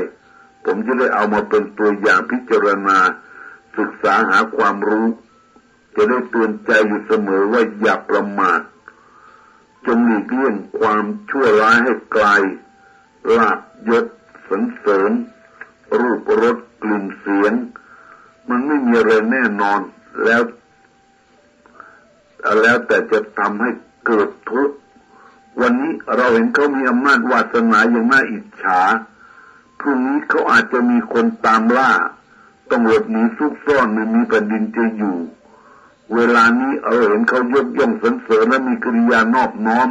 ผมจะได้เอามาเป็นตัวอย่างพิจารณา ศึกษาหาความรู้ จะได้เตือนใจอยู่เสมอว่าอย่าประมาท จงหลีกเลี่ยงความชั่วร้ายให้ไกลลาบยศสันเสริญ รูปรสกลิ่นเสียง มันไม่มีอะไรแน่นอนแล้ว แล้วแต่จะทำให้เกิดทุกข์วันนี้เราเห็นเขามีอำนาจวาสนาอย่างน่าอิจฉาพรุ่งนี้เขาอาจจะมีคนตามล่า ต้องหลบหนีซุกซ่อนไม่มีแผ่นดินจะอยู่ เวลานี้เออเห็นเขายกย่องสรรเสริญและมีกิริยานอบน้อม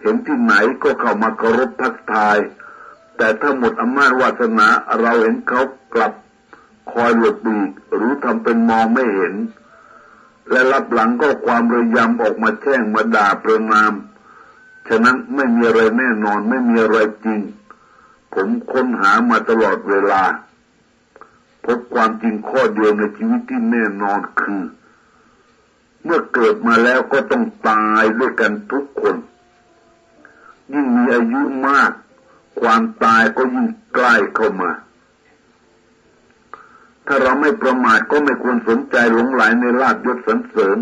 เห็นที่ไหนก็เข้ามาเคารพทักทาย แต่ถ้าหมดอำนาจวาสนาเราเห็นเขากลับคอยหลบหลีกหรือทำเป็นมองไม่เห็น และรับหลังก็ความระยำออกมาแช่งมาด่าประนาม ฉะนั้นไม่มีอะไรแน่นอนไม่มีอะไรจริง ผมค้นหามาตลอดเวลา พบความจริงข้อเดียวในชีวิตที่แน่นอนคือ เมื่อเกิดมาแล้วก็ต้องตายด้วยกันทุกคน ยิ่งมีอายุมาก ความตายก็ยิ่งใกล้เข้ามา ถ้าเราไม่ประมาทก็ไม่ควรสนใจหลงไหลในลาบยศสรรเสริญ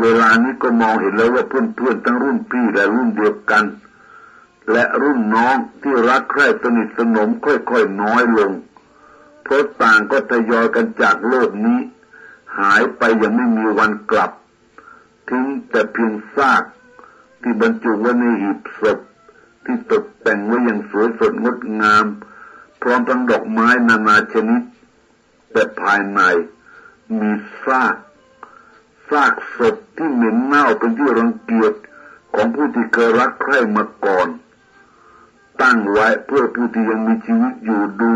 เวลานี้ก็มองเห็นแล้วว่าเพื่อนๆทั้งรุ่นพี่และรุ่นเดียวกัน และรุ่นน้องที่รักใคร่สนิทสนมค่อยๆน้อยลงเพราะต่างก็ทยอยกันจากโลกนี้ หายไปยังไม่มีวันกลับ ทิ้งแต่เพียงซาก ที่บรรจุไว้ในหีบศพที่ตกแต่งไว้อย่างสวยสดงดงาม พร้อมทั้งดอกไม้นานาชนิด แต่ภายในมีซากซากศพที่เหม็นเน่าเป็นที่รังเกียจของผู้ที่เคยรักใคร่มาก่อน ตั้งไว้เพื่อผู้ที่ยังมีชีวิตอยู่ดู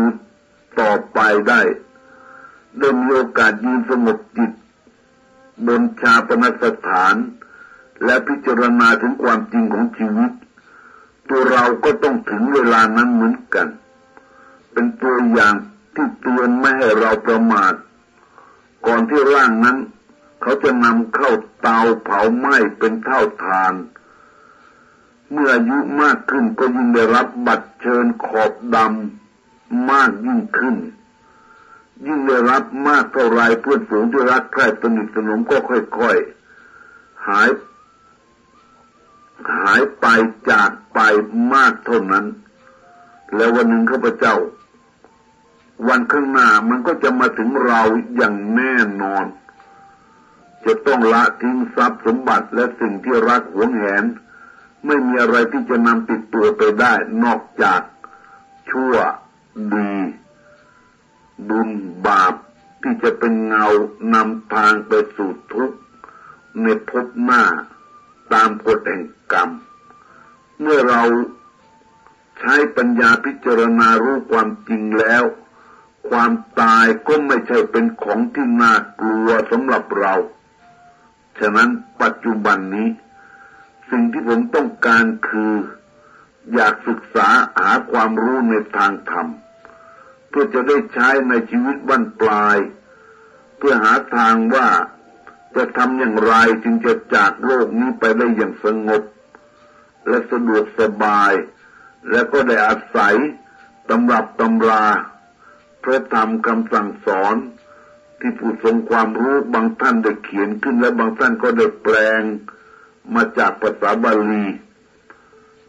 ต่อไปได้ ได้มีโอกาสยืนสงบจิต บนชาปนสถาน และพิจารณาถึงความจริงของชีวิต ตัวเราก็ต้องถึงเวลานั้นเหมือนกัน เป็นตัวอย่างที่เตือนไม่ให้เราประมาท ก่อนที่ร่างนั้น เขาจะนำเข้าเตาเผาไหม้เป็นเท่าทาน เมื่ออายุมากขึ้นก็ยิ่งได้รับบัตรเชิญขอบดำมากยิ่งขึ้น ยิ่งได้รับมากเท่าไรเพื่อนฝูงที่รักใคร่สนิทสนมก็ค่อยๆหาย หายไปจากไปมากเท่านั้น แล้ววันหนึ่งข้าพเจ้า วันข้างหน้ามันก็จะมาถึงเราอย่างแน่นอน จะต้องละทิ้งทรัพย์สมบัติและสิ่งที่รักหวงแหน ไม่มีอะไรที่จะนำติดตัวไปได้นอกจากชั่วดี บุญบาปที่จะเป็นเงานำทางไปสู่ทุกข์ในภพหน้าตามกฎแห่งกรรม เมื่อเราใช้ปัญญาพิจารณารู้ความจริงแล้ว ความตายก็ไม่ใช่เป็นของที่น่ากลัวสำหรับเรา ฉะนั้นปัจจุบันนี้ สิ่งที่ผมต้องการคือ อยากศึกษาหาความรู้ในทางธรรม เพื่อจะได้ใช้ในชีวิตวันปลาย เพื่อหาทางว่าจะทำอย่างไรจึงจะจากโลกนี้ไปได้อย่างสงบ และสะดวกสบาย และก็ได้อาศัยตำรับตำราพระธรรมคำสั่งสอนที่ผู้ทรงความรู้บางท่านได้เขียนขึ้นและบางท่านก็ได้แปลงมาจากภาษาบาลี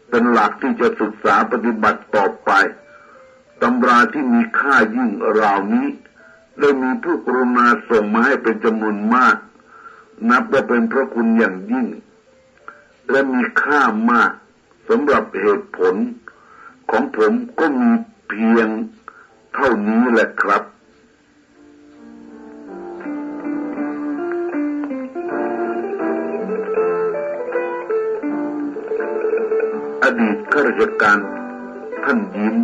เป็นหลักที่จะศึกษาปฏิบัติต่อไป ตำราที่มีค่ายิ่งเหล่านี้ได้มีผู้กรุณาส่งมาให้เป็นจำนวนมาก นับว่าเป็นพระคุณอย่างยิ่ง และมีค่ามากสำหรับเหตุผล ของผมก็มีเพียงเท่านี้แหละครับอดีตข้าราชการท่านยิ้ม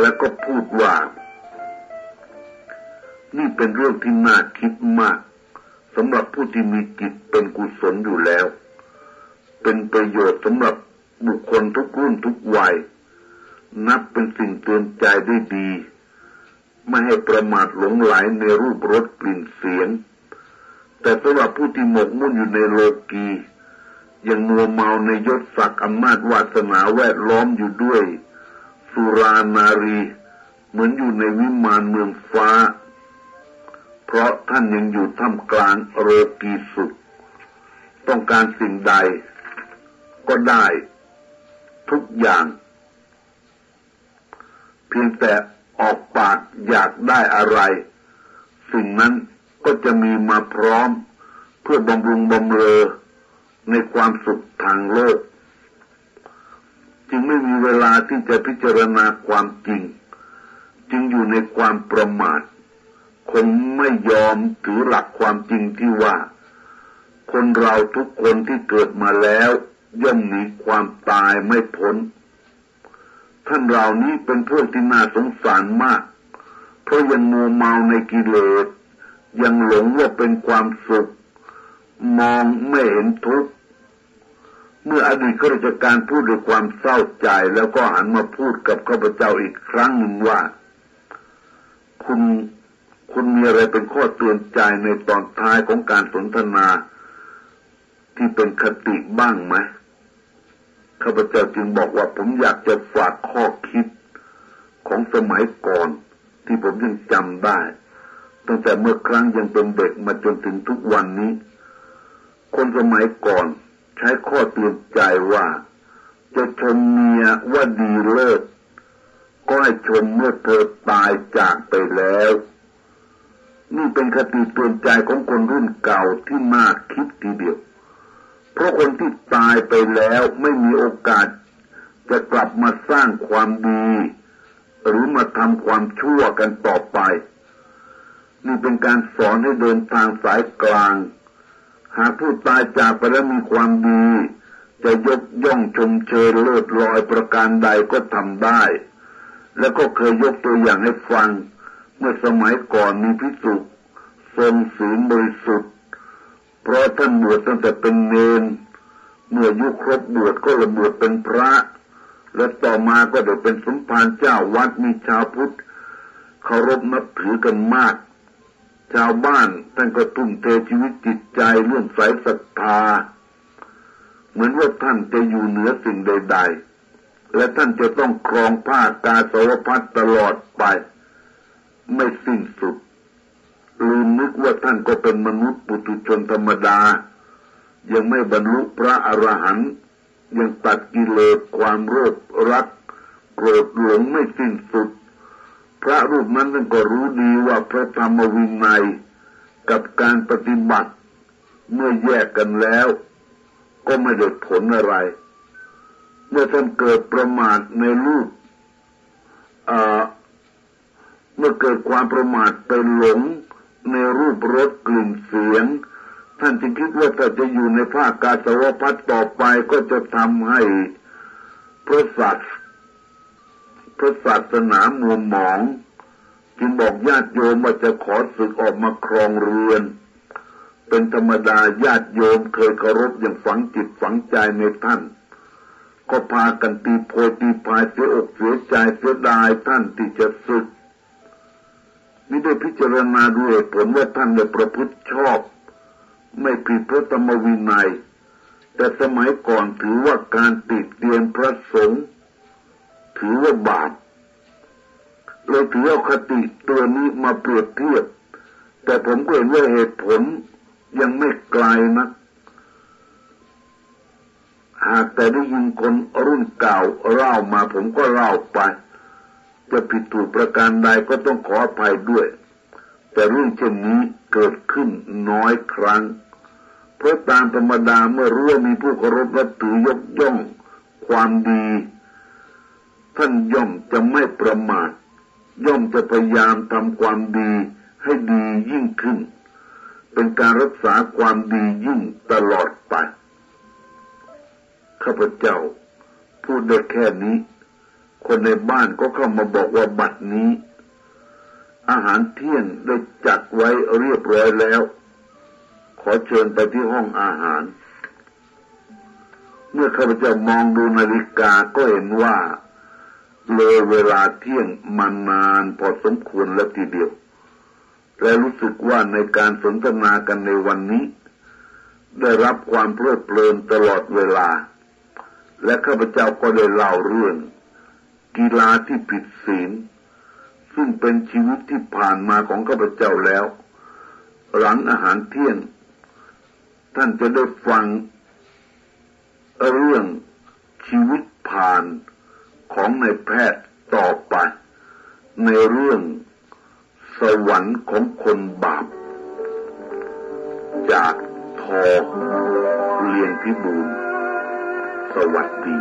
แล้วก็พูดว่า นี่เป็นเรื่องที่น่าคิดมากสำหรับผู้ที่มีจิตเป็นกุศลอยู่แล้ว เป็นประโยชน์สำหรับบุคคลทุกรุ่นทุกวัย นับเป็นสิ่งเตือนใจได้ดี ไม่ให้ประมาทหลงไหลในรูปรสกลิ่นเสียง แต่สำหรับผู้ที่หมกมุ่นอยู่ในโลกียังมัวเมาในยศศักดิ์อำนาจวาสนาแวดล้อมอยู่ด้วย สุรานารี เหมือนอยู่ในวิมานเมืองฟ้า เพราะท่านยังอยู่ท่ามกลางโรกีสุข ต้องการสิ่งใด ก็ได้ทุกอย่าง เพียงแต่ออกปากอยากได้อะไร สิ่งนั้นก็จะมีมาพร้อมเพื่อบำรุงบำเรอในความสุขทางโลก จึงไม่มีเวลาที่จะพิจารณาความจริง จึงอยู่ในความประมาท คงไม่ยอมถือหลักความจริงที่ว่า คนเราทุกคนที่เกิดมาแล้ว ย่อมหนีความตายไม่พ้น ท่านเหล่านี้เป็นพวกที่น่าสงสารมาก เพราะยังมัวเมาในกิเลสยังหลงว่าเป็นความสุข มองไม่เห็นทุกข์ เมื่ออดีตข้าราชการพูดด้วยความเศร้าใจ แล้วก็หันมาพูดกับข้าพเจ้าอีกครั้งหนึ่งว่า คุณคุณมีอะไรเป็นข้อเตือนใจในตอนท้ายของการสนทนา ที่เป็นคติบ้างไหมข้าพเจ้าจึงบอกว่าผมอยากจะฝากข้อคิดของสมัยก่อน ที่ผมยังจำได้ ตั้งแต่เมื่อครั้งยังเป็นเด็กมาจนถึงทุกวันนี้ คนสมัยก่อน ใช้ข้อเตือนใจว่า จะชมเมียว่าดีเลิศก็ให้ชมเมื่อเธอตายจากไปแล้ว นี่เป็นคติเตือนใจของคนรุ่นเก่าที่น่าคิดทีเดียว เพราะคนที่ตายไปแล้วไม่มีโอกาส จะกลับมาสร้างความดี หรือมาทำความชั่วกันต่อไป นี่เป็นการสอนให้เดินทางสายกลาง หากผู้ตายจากไปแล้วมีความดี จะยกย่องชมเชยเลิศลอยประการใดก็ทำได้ แล้วก็เคยยกตัวอย่างให้ฟัง เมื่อสมัยก่อนมีพิสุทรงศีลบริสุทธิ์ เพราะท่านบวชตั้งแต่เป็นเนนเมื่อยุครบบวชก็ระบวชเป็นพระ และต่อมาก็ได้เป็นสมภารเจ้าวัดมีชาวพุทธเคารพนับถือกันมาก ชาวบ้านท่านก็ทุ่มเทชีวิตจิตใจเรื่องสายศรัทธา เหมือนว่าท่านจะอยู่เหนือสิ่งใด ๆ และท่านจะต้องครองผ้ากาสาวพัดตลอดไป ไม่สิ้นสุดลืมนึกว่าท่านก็เป็นมนุษย์ปุถุชนธรรมดา ยังไม่บรรลุพระอรหันต์ยังตัดกิเลสความโลภรักโกรธหลงไม่สิ้นสุด พระรูปนั้นท่านก็รู้ดีว่าพระธรรมวินัยกับการปฏิบัติเมื่อแยกกันแล้ว ก็ไม่ได้ผลอะไร เมื่อท่านเกิดประมาทในรูปเมื่อเกิดความประมาทไปหลงในรูปรสกลิ่นเสียง ท่านจึงคิดว่าถ้าจะอยู่ในภาคกาสวพัฒต่อไปก็จะทำให้พระสัตว์ พระศาสนามัวหมอง จึงบอกญาติโยมว่าจะขอศึกออกมาครองเรือน เป็นธรรมดาญาติโยมเคยเคารพอย่างฝังจิตฝังใจในท่าน ก็พากันตีโพตีพายเสียอกเสียใจเสียดายท่านที่จะศึกนี่ได้พิจารณาดูเหตุผลว่าท่านได้ประพฤติชอบ ไม่ผิดพระธรรมวินัย แต่สมัยก่อนถือว่าการติดเตียนพระสงฆ์ ถือว่าบาปเลยถือเอาคติตัวนี้มาเปรียบเทียบ แต่ผมก็เห็นว่าเหตุผลยังไม่ไกลนะหากแต่ได้ยินคนรุ่นเก่าเล่ามาผมก็เล่าไป จะผิดถูกประการใดก็ต้องขออภัยด้วย แต่เรื่องเช่นนี้เกิดขึ้นน้อยครั้ง เพราะตามธรรมดาเมื่อรู้ว่ามีผู้เคารพและถือยกย่อง ความดี ท่านย่อมจะไม่ประมาท ย่อมจะพยายามทำความดีให้ดียิ่งขึ้น เป็นการรักษาความดียิ่งตลอดไป ข้าพเจ้า พูดได้แค่นี้ คนในบ้านก็เข้ามาบอกว่าบัดนี้ อาหารเที่ยงได้จัดไว้เรียบร้อยแล้ว ขอเชิญไปที่ห้องอาหาร เมื่อข้าพเจ้ามองดูนาฬิกาก็เห็นว่า เลยเวลาเที่ยงมานานพอสมควรแล้วทีเดียว และรู้สึกว่าในการสนทนากันในวันนี้ ได้รับความเพลิดเพลินตลอดเวลา และข้าพเจ้าก็ได้เล่าเรื่อง กีฬาที่ผิดศีล ซึ่งเป็นชีวิตที่ผ่านมาของข้าพเจ้าแล้ว หลังอาหารเที่ยง ท่านจะได้ฟังเรื่องชีวิตผ่าน ของในแพทย์ต่อไป ในเรื่องสวรรค์ของคนบาป จากทอเลียงพิบูลสวัสดี